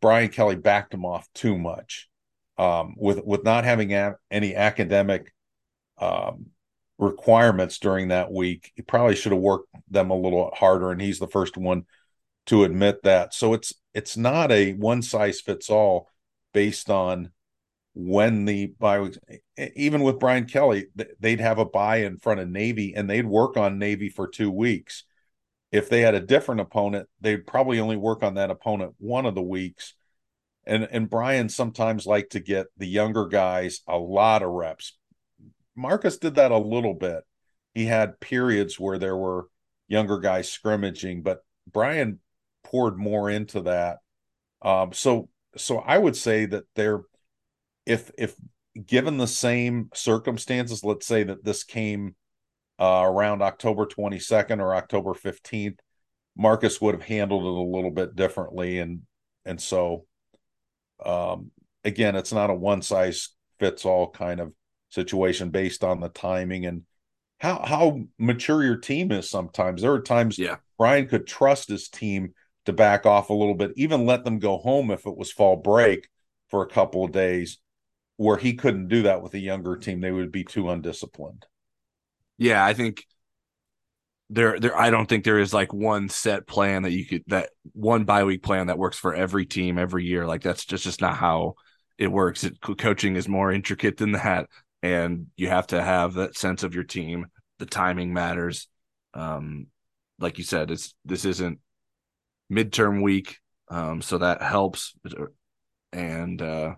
Brian Kelly backed them off too much um, with with not having a- any academic um, requirements during that week. He probably should have worked them a little harder, and he's the first one to admit that. So it's it's not a one size fits all based on when the bye even with Brian Kelly, they'd have a bye in front of Navy and they'd work on Navy for two weeks. If they had a different opponent, they'd probably only work on that opponent one of the weeks. And and Brian sometimes liked to get the younger guys a lot of reps, Marcus did that a little bit. He had periods where there were younger guys scrimmaging, but Brian poured more into that. Um, so so I would say that there, if if given the same circumstances, let's say that this came uh, around October 22nd or October 15th, Marcus would have handled it a little bit differently, and and so um, again, it's not a one size fits all kind of situation based on the timing and how how mature your team is sometimes. There are times yeah. Brian could trust his team to back off a little bit, even let them go home if it was fall break for a couple of days, where he couldn't do that with a younger team. They would be too undisciplined. Yeah, I think there there I don't think there is like one set plan that you could that one bye week plan that works for every team every year. Like that's just just not how it works. It, coaching is more intricate than that and you have to have that sense of your team. The timing matters. Um, like you said, it's this isn't midterm week, um, so that helps. And uh,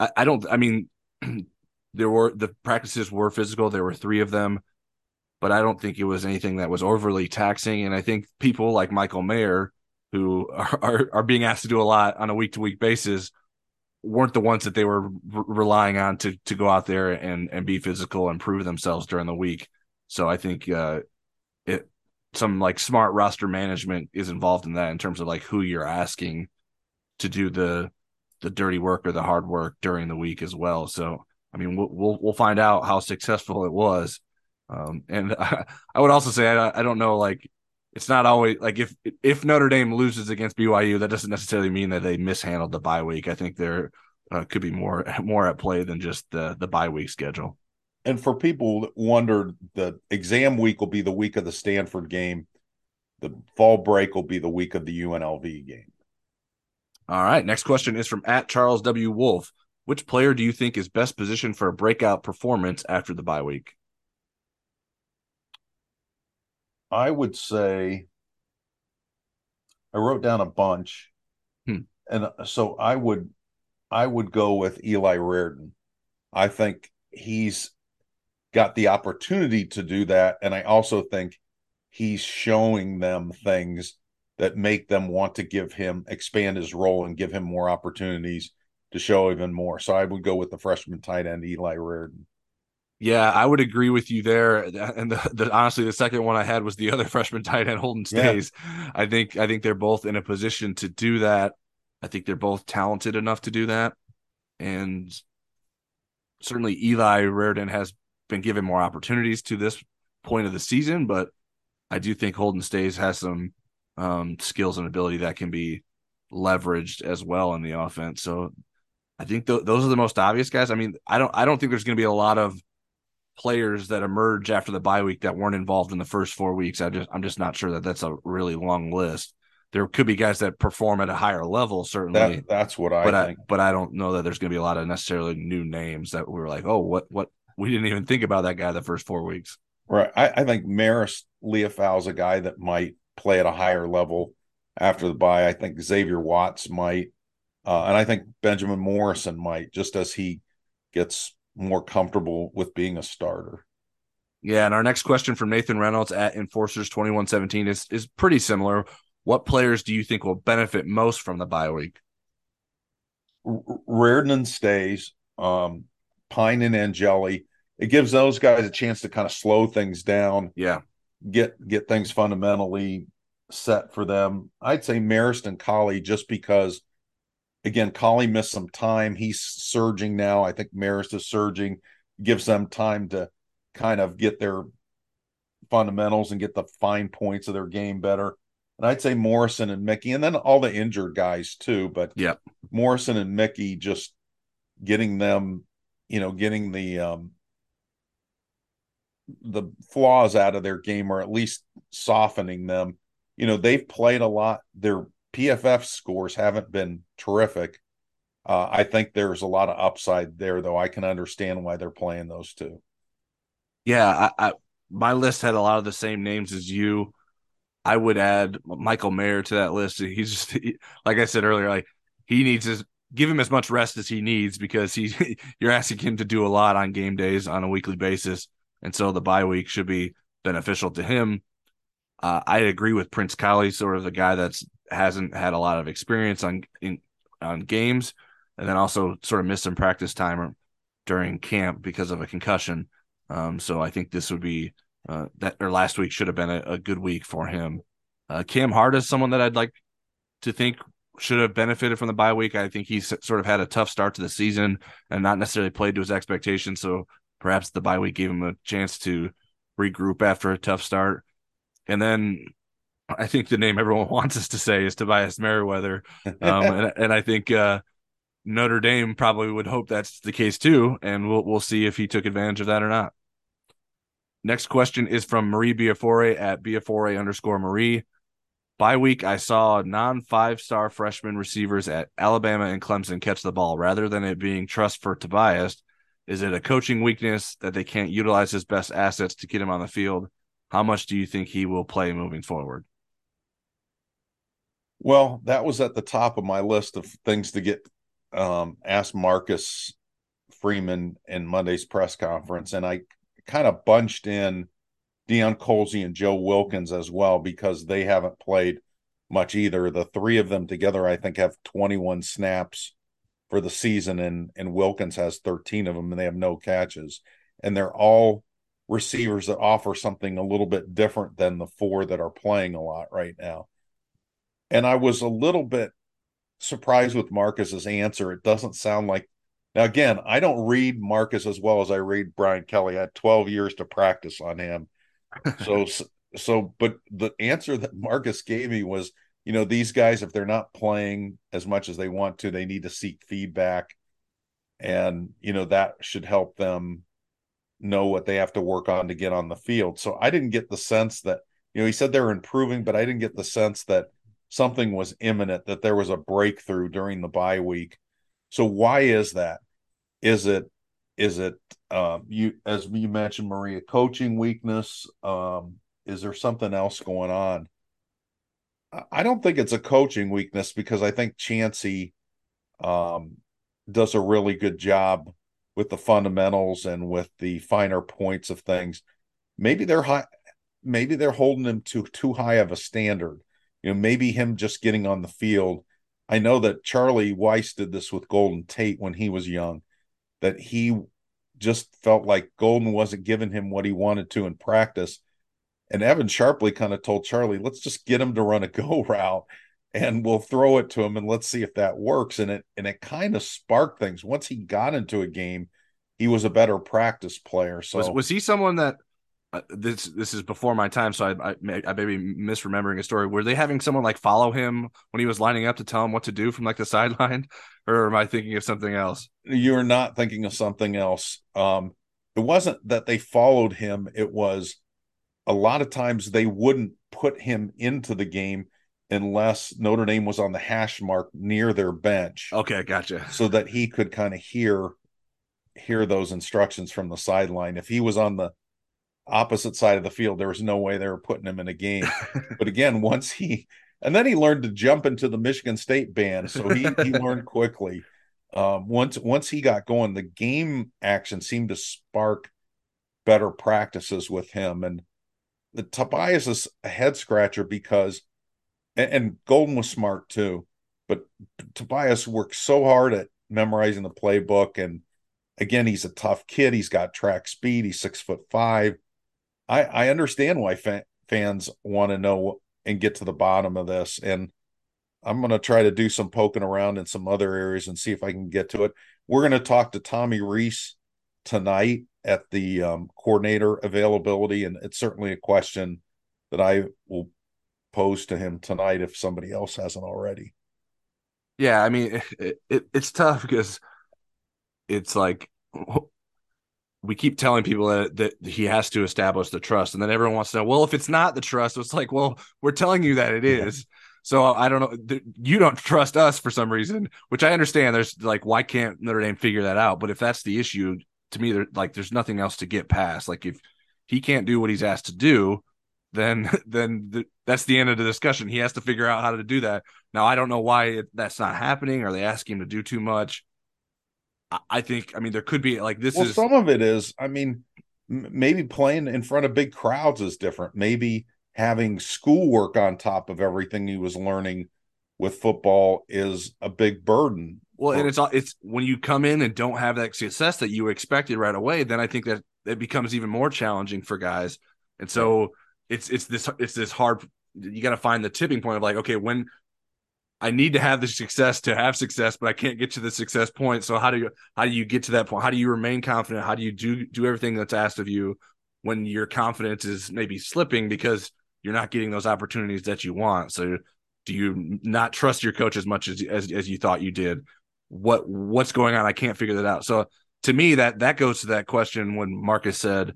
I, I don't. I mean, there were the practices were physical. There were three of them, but I don't think it was anything that was overly taxing. And I think people like Michael Mayer, who are, are, are being asked to do a lot on a week to week basis, weren't the ones that they were re- relying on to to go out there and and be physical and prove themselves during the week. So I think uh, it some like smart roster management is involved in that in terms of like who you're asking to do the the dirty work or the hard work during the week as well. So I mean, we'll we'll, we'll find out how successful it was. Um, and I, I, would also say I, I don't know like it's not always like if if Notre Dame loses against BYU, that doesn't necessarily mean that they mishandled the bye week. I think there uh, could be more more at play than just the the bye week schedule. And for people that wondered, the exam week will be the week of the Stanford game. The fall break will be the week of the UNLV game. All right. Next question is from at Charles W. Wolf. Which player do you think is best positioned for a breakout performance after the bye week? I would say I wrote down a bunch. Hmm. And so I would I would go with Eli Raridon. I think he's got the opportunity to do that. And I also think he's showing them things that make them want to give him expand his role and give him more opportunities to show even more. So I would go with the freshman tight end Eli Raridon. Yeah, I would agree with you there. And the, the, honestly, the second one I had was the other freshman tight end Holden Staes. Yeah. I think I think they're both in a position to do that. I think they're both talented enough to do that, and certainly Eli Raridon has been given more opportunities to this point of the season. But I do think Holden Staes has some um, skills and ability that can be leveraged as well in the offense. So I think th- those are the most obvious guys. I mean, I don't I don't think there's going to be a lot of players that emerge after the bye week that weren't involved in the first four weeks. I just I'm just not sure that that's a really long list. There could be guys that perform at a higher level, certainly. That, that's what I but think. I, but I don't know that there's going to be a lot of necessarily new names that we are like, oh, what what we didn't even think about that guy the first four weeks. Right. I, I think Marist Liufau's a guy that might play at a higher level after the bye. I think Xavier Watts might. Uh, and I think Benjamin Morrison might, just as he gets more comfortable with being a starter. Yeah, and our next question from Nathan Reynolds at Enforcers twenty one seventeen is is pretty similar. What players do you think will benefit most from the bye week? Raridon Staes, um, Pyne and Angeli. It gives those guys a chance to kind of slow things down. Yeah, get get things fundamentally set for them. I'd say Marist and Kollie just because again, Kollie missed some time. He's surging now. I think Marist is surging, gives them time to kind of get their fundamentals and get the fine points of their game better. And I'd say Morrison and Mickey, and then all the injured guys too. But yeah, Morrison and Mickey just getting them, you know, getting the um the flaws out of their game or at least softening them. You know, they've played a lot. Their PFF scores haven't been terrific. Uh, I think there's a lot of upside there, though. I can understand why they're playing those two. Yeah, I, I, my list had a lot of the same names as you. I would add Michael Mayer to that list. He's just he, like I said earlier, like he needs to give him as much rest as he needs because he you're asking him to do a lot on game days on a weekly basis, and so the bye week should be beneficial to him. Uh, I agree with Prince Kollie, sort of the guy that's hasn't had a lot of experience on in, on games, and then also sort of missed some practice time during camp because of a concussion. Um, so I think this would be uh, that or last week should have been a, a good week for him. Uh, Cam Hart is someone that I'd like to think should have benefited from the bye week. I think he's sort of had a tough start to the season and not necessarily played to his expectations. So perhaps the bye week gave him a chance to regroup after a tough start. And then I think the name everyone wants us to say is Tobias Merriweather, um, and, and, I think uh, Notre Dame probably would hope that's the case too, and we'll we'll see if he took advantage of that or not. Next question is from Marie Biafore at Biafore underscore Marie. By week, I saw non five star freshman receivers at Alabama and Clemson catch the ball rather than it being trust for Tobias. Is it a coaching weakness that they can't utilize his best assets to get him on the field? How much do you think he will play moving forward? Well, that was at the top of my list of things to get um, asked Marcus Freeman in Monday's press conference, and I kind of bunched in Deion Colzie and Joe Wilkins as well because they haven't played much either. The three of them together, I think, have 21 snaps for the season, and and Wilkins has 13 of them, and they have no catches, and they're all receivers that offer something a little bit different than the four that are playing a lot right now. And I was a little bit surprised with Marcus's answer. It doesn't sound like now again, I don't read Marcus as well as I read Brian Kelly. I had 12 years to practice on him. So so but the answer that Marcus gave me was, you know, these guys if they're not playing as much as they want to, they need to seek feedback and you know that should help them know what they have to work on to get on the field. So I didn't get the sense that you know he said they're improving, but I didn't get the sense that something was imminent, that there was a breakthrough during the bye week. So why is that? Is it is it um, you as you mentioned, Maria, coaching weakness? Um, is there something else going on? I don't think it's a coaching weakness because I think Chansi um, does a really good job with the fundamentals and with the finer points of things. Maybe they're high, maybe they're holding him to too high of a standard. You know, maybe him just getting on the field. I know that Charlie Weis did this with Golden Tate when he was young, that he just felt like Golden wasn't giving him what he wanted to in practice. And Evan Sharpley kind of told Charlie, let's just get him to run a go route and we'll throw it to him and let's see if that works. And it and it kind of sparked things. Once he got into a game he was a better practice player. So was, was he someone that uh, this this is before my time so I, I, I may be misremembering a story. Were they having someone like follow him when he was lining up to tell him what to do from like the sideline? Or am i thinking of something else? You're not thinking of something else. Um it wasn't that they followed him. It was a lot of times they wouldn't put him into the game unless Notre Dame was on the hash mark near their bench. Okay, gotcha. So that he could kind of hear hear those instructions from the sideline. If he was on the opposite side of the field, there was no way they were putting him in a game. but again, once he and then he learned to jump into the Michigan State band, so he he learned quickly. Um, once once he got going, the game action seemed to spark better practices with him. And the Tobias is a head scratcher because and, and Golden was smart too. But Tobias worked so hard at memorizing the playbook, and again, he's a tough kid. He's got track speed. He's six foot five. I I understand why fa- fans want to know and get to the bottom of this, and I'm going to try to do some poking around in some other areas and see if I can get to it. We're going to talk to Tommy Rees tonight at the um, coordinator availability, and it's certainly a question that I will pose to him tonight if somebody else hasn't already. Yeah, I mean, it, it, it's tough because it's like we keep telling people that, that he has to establish the trust, and then everyone wants to know, well, if it's not the trust, it's like, well, we're telling you that it is. So I don't know. You don't trust us for some reason, which I understand. There's like, why can't Notre Dame figure that out? But if that's the issue, to me, there like there's nothing else to get past. Like if he can't do what he's asked to do, then then the, that's the end of the discussion. He has to figure out how to do that. Now I don't know why it, that's not happening. Are they asking him to do too much? I, I think. I mean, there could be like this. Well, is some of it is. I mean, m- maybe playing in front of big crowds is different. Maybe having schoolwork on top of everything he was learning with football is a big burden. Well, and it's it's when you come in and don't have that success that you expected right away, then I think that it becomes even more challenging for guys. And so it's it's this it's this hard you got to find the tipping point of like okay when I need to have the success to have success, but I can't get to the success point. So how do you how do you get to that point? How do you remain confident? How do you do do everything that's asked of you when your confidence is maybe slipping because you're not getting those opportunities that you want? So do you not trust your coach as much as as, as you thought you did? What what's going on? I can't figure that out. So to me, that that goes to that question when Marcus said,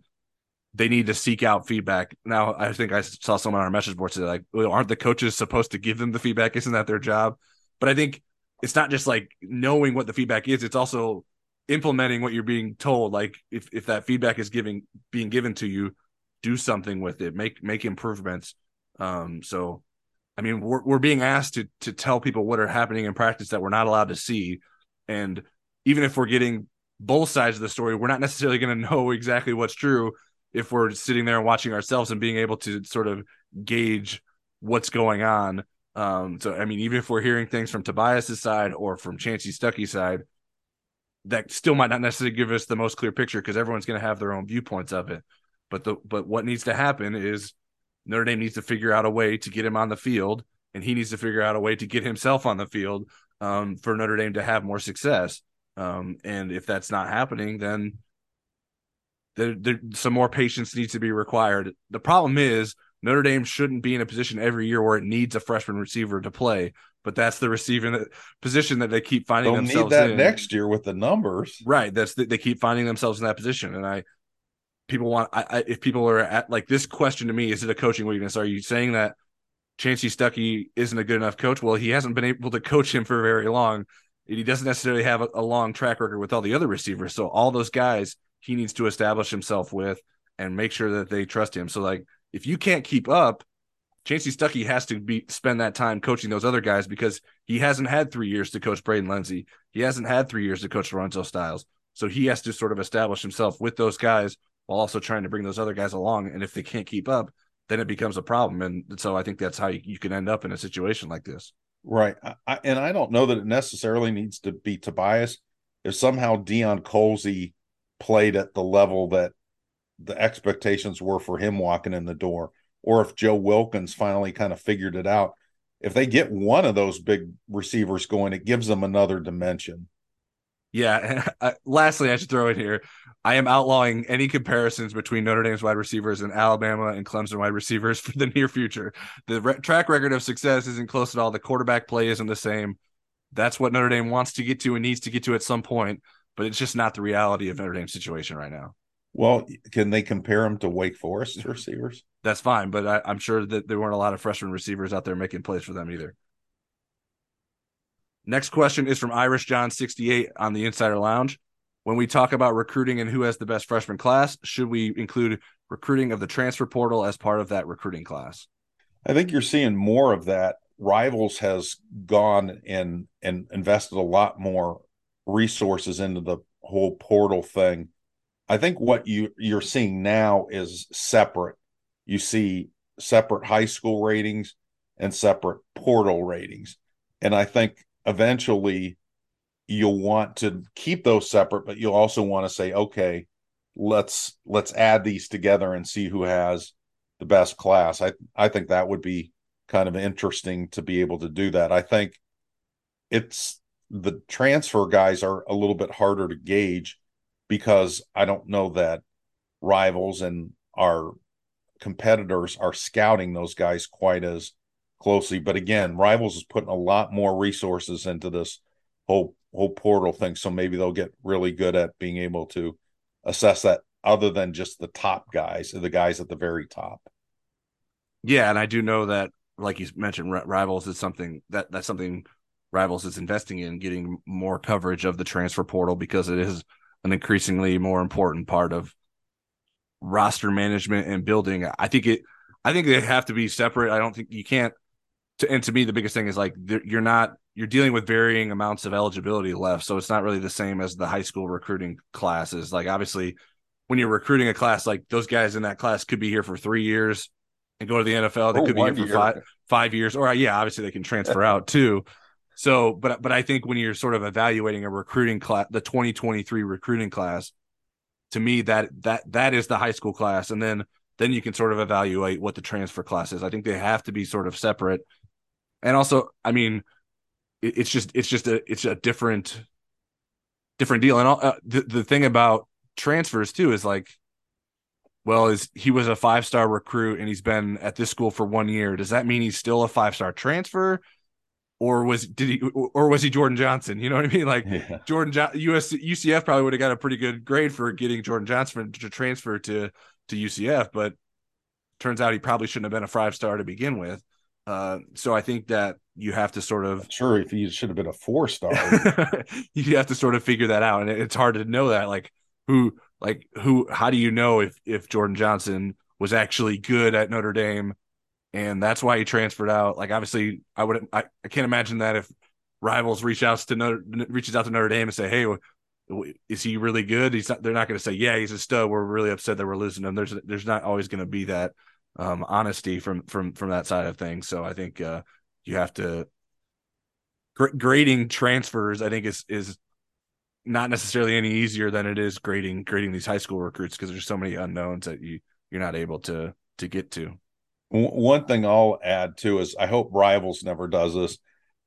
they need to seek out feedback. Now, I think I saw someone on our message board say, like, well, aren't the coaches supposed to give them the feedback? Isn't that their job? But I think it's not just like knowing what the feedback is, it's also implementing what you're being told. Like if, if that feedback is giving being given to you, do something with it, make make improvements. Um, so I mean, we're we're being asked to to tell people what are happening in practice that we're not allowed to see. And even if we're getting both sides of the story, we're not necessarily going to know exactly what's true if we're sitting there and watching ourselves and being able to sort of gauge what's going on. Um, so I mean, even if we're hearing things from Tobias's side or from Chansi Stuckey's side, that still might not necessarily give us the most clear picture because everyone's going to have their own viewpoints of it. But the but what needs to happen is Notre Dame needs to figure out a way to get him on the field, and he needs to figure out a way to get himself on the field um, for Notre Dame to have more success. Um, and if that's not happening, then there, there, some more patience needs to be required. The problem is Notre Dame shouldn't be in a position every year where it needs a freshman receiver to play, but that's the receiving position that they keep finding They'll themselves need that in. next year with the numbers. Right. That's the, they keep finding themselves in that position, and I people want I, I, if people are at like this question to me is it a coaching weakness? Are you saying that Chansi Stuckey isn't a good enough coach? Well, he hasn't been able to coach him for very long. He doesn't necessarily have a, a long track record with all the other receivers. So all those guys he needs to establish himself with and make sure that they trust him. So like if you can't keep up, Chansi Stuckey has to be spend that time coaching those other guys because he hasn't had three years to coach Braden Lenzy. He hasn't had three years to coach Lorenzo Styles. So he has to sort of establish himself with those guys while also trying to bring those other guys along. And if they can't keep up, then it becomes a problem. And so I think that's how you, can end up in a situation like this. Right. I, and I don't know that it necessarily needs to be Tobias. If somehow Deion Colzie played at the level that the expectations were for him walking in the door, or if Joe Wilkins finally kind of figured it out. If they get one of those big receivers going, it gives them another dimension. Yeah. And uh, lastly, I should throw in here I am outlawing any comparisons between Notre Dame's wide receivers and Alabama and Clemson wide receivers for the near future. The re- track record of success isn't close at all. The quarterback play isn't the same. That's what Notre Dame wants to get to and needs to get to at some point, but it's just not the reality of Notre Dame's situation right now. Well, can they compare them to Wake Forest receivers? That's fine, but I, I'm sure that there weren't a lot of freshman receivers out there making plays for them either. Next question is from Irish John 68 on the Insider Lounge. When we talk about recruiting and who has the best freshman class, should we include recruiting of the transfer portal as part of that recruiting class? I think you're seeing more of that. Rivals has gone and and invested a lot more resources into the whole portal thing. I think what you you're seeing now is separate. You see separate high school ratings and separate portal ratings. And I think eventually you'll want to keep those separate but you'll also want to say okay let's let's add these together and see who has the best class. I i think that would be kind of interesting to be able to do that. I think it's the transfer guys are a little bit harder to gauge because i don't know that rivals and our competitors are scouting those guys quite as closely. But again, Rivals is putting a lot more resources into this whole whole portal thing, so maybe they'll get really good at being able to assess that other than just the top guys, the guys at the very top. Yeah, and I do know that, like you mentioned, Rivals is something that that's something Rivals is investing in, getting more coverage of the transfer portal because it is an increasingly more important part of roster management and building. I think it. I think they have to be separate. I don't think you can't to, and to me, the biggest thing is like you're not you're dealing with varying amounts of eligibility left, so it's not really the same as the high school recruiting classes. Like obviously, when you're recruiting a class, like those guys in that class could be here for three years and go to the NFL. They or could be here for year. five five years, or yeah, obviously they can transfer out too. So, but but I think when you're sort of evaluating a recruiting class, the 2023 recruiting class, to me that that that is the high school class, and then then you can sort of evaluate what the transfer class is. I think they have to be sort of separate and also i mean it, it's just it's just a it's a different different deal and all, uh, the, the thing about transfers too is like well is he was a five star recruit and he's been at this school for one year does that mean he's still a five star transfer or was did he or was he Jordan Johnson? You know what I mean? Like yeah. Jordan jo- US UCF probably would have got a pretty good grade for getting Jordan Johnson to transfer to to UCF, but turns out he probably shouldn't have been a five star to begin with. Uh, so I think that you have to sort of sure if he should have been a four star, you have to sort of figure that out, and it's hard to know that. Like who, like who, how do you know if if Jordan Johnson was actually good at Notre Dame, and that's why he transferred out? Like obviously, I would I, I can't imagine that if rivals reach out to Notre reaches out to Notre Dame and say, hey. Is he really good? He's not. They're not going to say, "Yeah, he's a stud." We're really upset that we're losing him. There's, there's not always going to be that um, honesty from from from that side of things. So I think uh, you have to gr- grading transfers. I think is is not necessarily any easier than it is grading grading these high school recruits because there's so many unknowns that you you're not able to to get to. One thing I'll add too is I hope Rivals never does this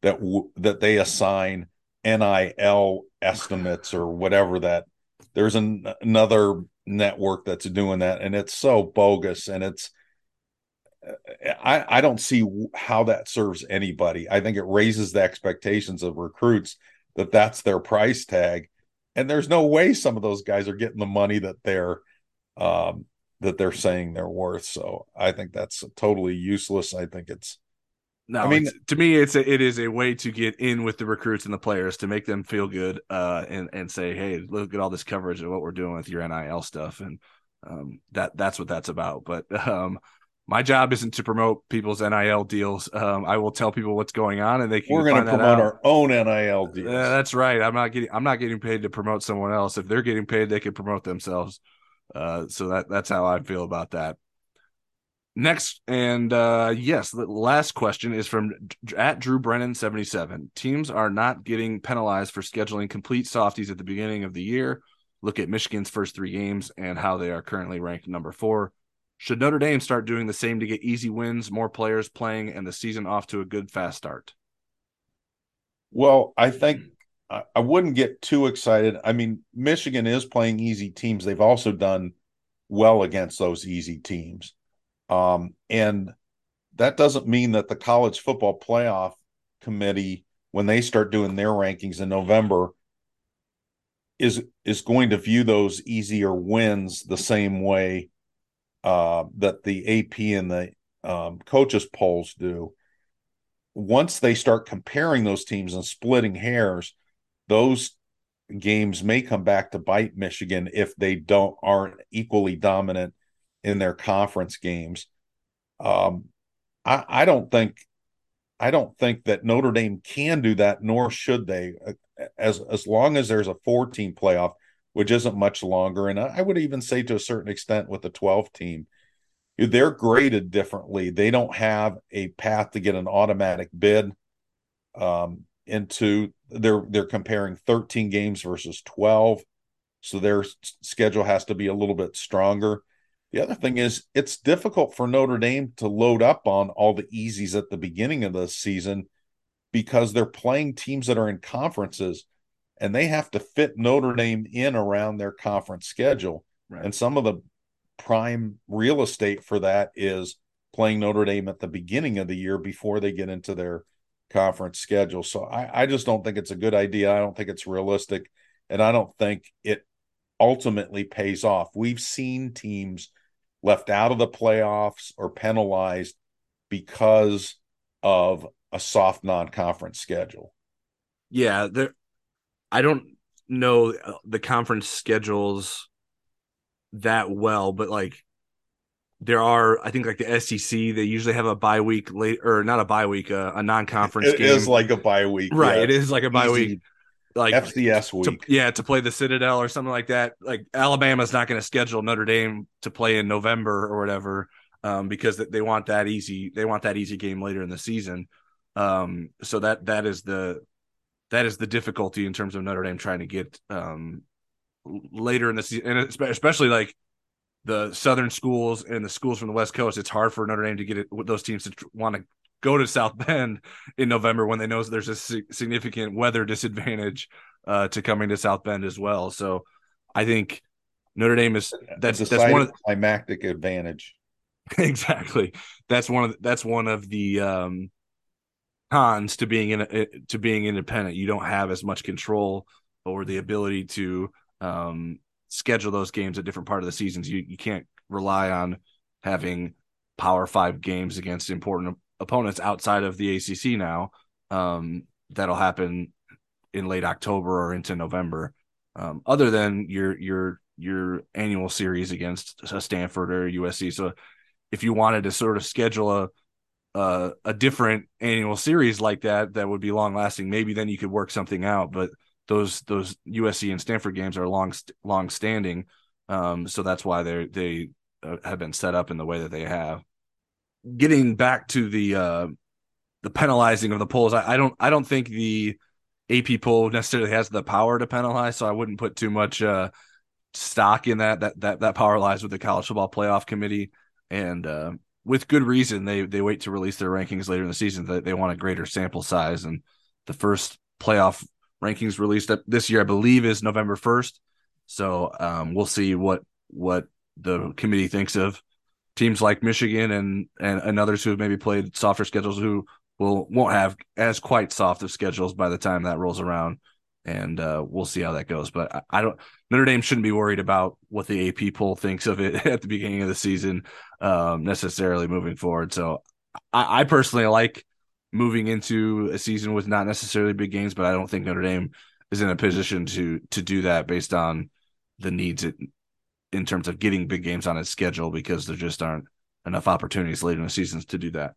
that w- that they assign NIL estimates or whatever that there's an, another network that's doing that and it's so bogus and it's I, I don't see how that serves anybody. I think it raises the expectations of recruits that that's their price tag, and there's no way some of those guys are getting the money that they're um, that they're saying they're worth. So I think that's totally useless. I think it's no, I mean, to me, it's a, it is a way to get in with the recruits and the players to make them feel good, uh, and and say, hey, look at all this coverage of what we're doing with your NIL stuff, and um, that that's what that's about. But um, my job isn't to promote people's NIL deals. Um, I will tell people what's going on, and they can. We're going to promote our own NIL deals. Uh, that's right. I'm not getting. I'm not getting paid to promote someone else. If they're getting paid, they can promote themselves. Uh, so that that's how I feel about that. Next, and uh, yes, the last question is from at Drew Brennan 77. Teams are not getting penalized for scheduling complete softies at the beginning of the year. Look at Michigan's first three games and how they are currently ranked number four. Should Notre Dame start doing the same to get easy wins, more players playing, and the season off to a good fast start? Well, I think I wouldn't get too excited. I mean, Michigan is playing easy teams. They've also done well against those easy teams. Um, and that doesn't mean that the college football playoff committee, when they start doing their rankings in November, is is going to view those easier wins the same way uh, that the AP and the um, coaches polls do. Once they start comparing those teams and splitting hairs, those games may come back to bite Michigan if they don't aren't equally dominant in their conference games. Um, I, I don't think I don't think that Notre Dame can do that, nor should they. As as long as there's a four team playoff, which isn't much longer, and I would even say to a certain extent with the 12 team, they're graded differently. They don't have a path to get an automatic bid um, into. They're they're comparing 13 games versus 12, so their schedule has to be a little bit stronger. The other thing is it's difficult for Notre Dame to load up on all the easies at the beginning of the season because they're playing teams that are in conferences and they have to fit Notre Dame in around their conference schedule. Right. And some of the prime real estate for that is playing Notre Dame at the beginning of the year before they get into their conference schedule. So I, I just don't think it's a good idea. I don't think it's realistic. And I don't think it ultimately pays off. We've seen teams left out of the playoffs or penalized because of a soft non-conference schedule. Yeah, there I don't know the conference schedules that well, but like there are I think like the SEC they usually have a bye week late or not a bye week uh, a non-conference it game. is like a bye week. Right, yeah. it is like a bye Easy. week like FCS week. To, yeah, to play the Citadel or something like that. Like Alabama's not going to schedule Notre Dame to play in November or whatever um, because they want that easy. They want that easy game later in the season. Um, so that that is the that is the difficulty in terms of Notre Dame trying to get um, later in the season, and especially like the southern schools and the schools from the West Coast. It's hard for Notre Dame to get it, those teams to want to go to South Bend in November when they know there's a significant weather disadvantage uh, to coming to South Bend as well. So I think Notre Dame is that's that's one of the climactic advantage. exactly. That's one of the, that's one of the um, cons to being in a, to being independent. You don't have as much control over the ability to um, schedule those games at different part of the seasons. You you can't rely on having power five games against important opponents outside of the ACC now. Um, that'll happen in late October or into November. Um, other than your your your annual series against Stanford or USC. So if you wanted to sort of schedule a a, a different annual series like that that would be long lasting, maybe then you could work something out. But those those USC and Stanford games are long long standing, um, so that's why they they uh, have been set up in the way that they have. Getting back to the uh, the penalizing of the polls, I, I, don't I don't think the AP poll necessarily has the power to penalize, so I wouldn't put too much uh, stock in that that that that power lies with the college football playoff committee, and uh, with good reason they they wait to release their rankings later in the season. They, they want a greater sample size, and the first playoff rankings released this year, I believe, is November first. So um, we'll see what what the committee thinks of teams like Michigan and, and and others who have maybe played softer schedules who will won't have as quite soft of schedules by the time that rolls around and uh, we'll see how that goes. But I, I, don't. Notre Dame shouldn't be worried about what the AP poll thinks of it at the beginning of the season um, necessarily moving forward. So I, I, personally like moving into a season with not necessarily big games, but I don't think Notre Dame is in a position to to do that based on the needs it, in terms of getting big games on its schedule because there just aren't enough opportunities later in the seasons to do that.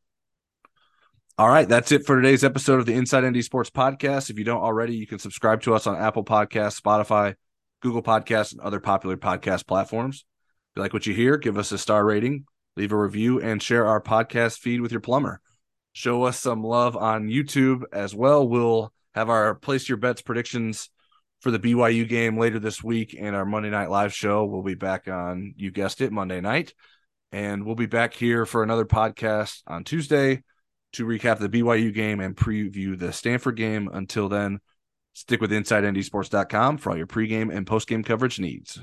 All right, that's it for today's episode of the Inside ND Sports Podcast. If you don't already, you can subscribe to us on Apple Podcasts, Spotify, Google Podcasts, and other popular podcast platforms. If you like what you hear, give us a star rating, leave a review, and share our podcast feed with your plumber. Show us some love on YouTube as well. We'll have our place your bets predictions for the BYU game later this week and our Monday night live show. We'll be back on, you guessed it, Monday night. And we'll be back here for another podcast on Tuesday to recap the BYU game and preview the Stanford game. Until then, stick with InsideNDSports.com for all your pregame and postgame coverage needs.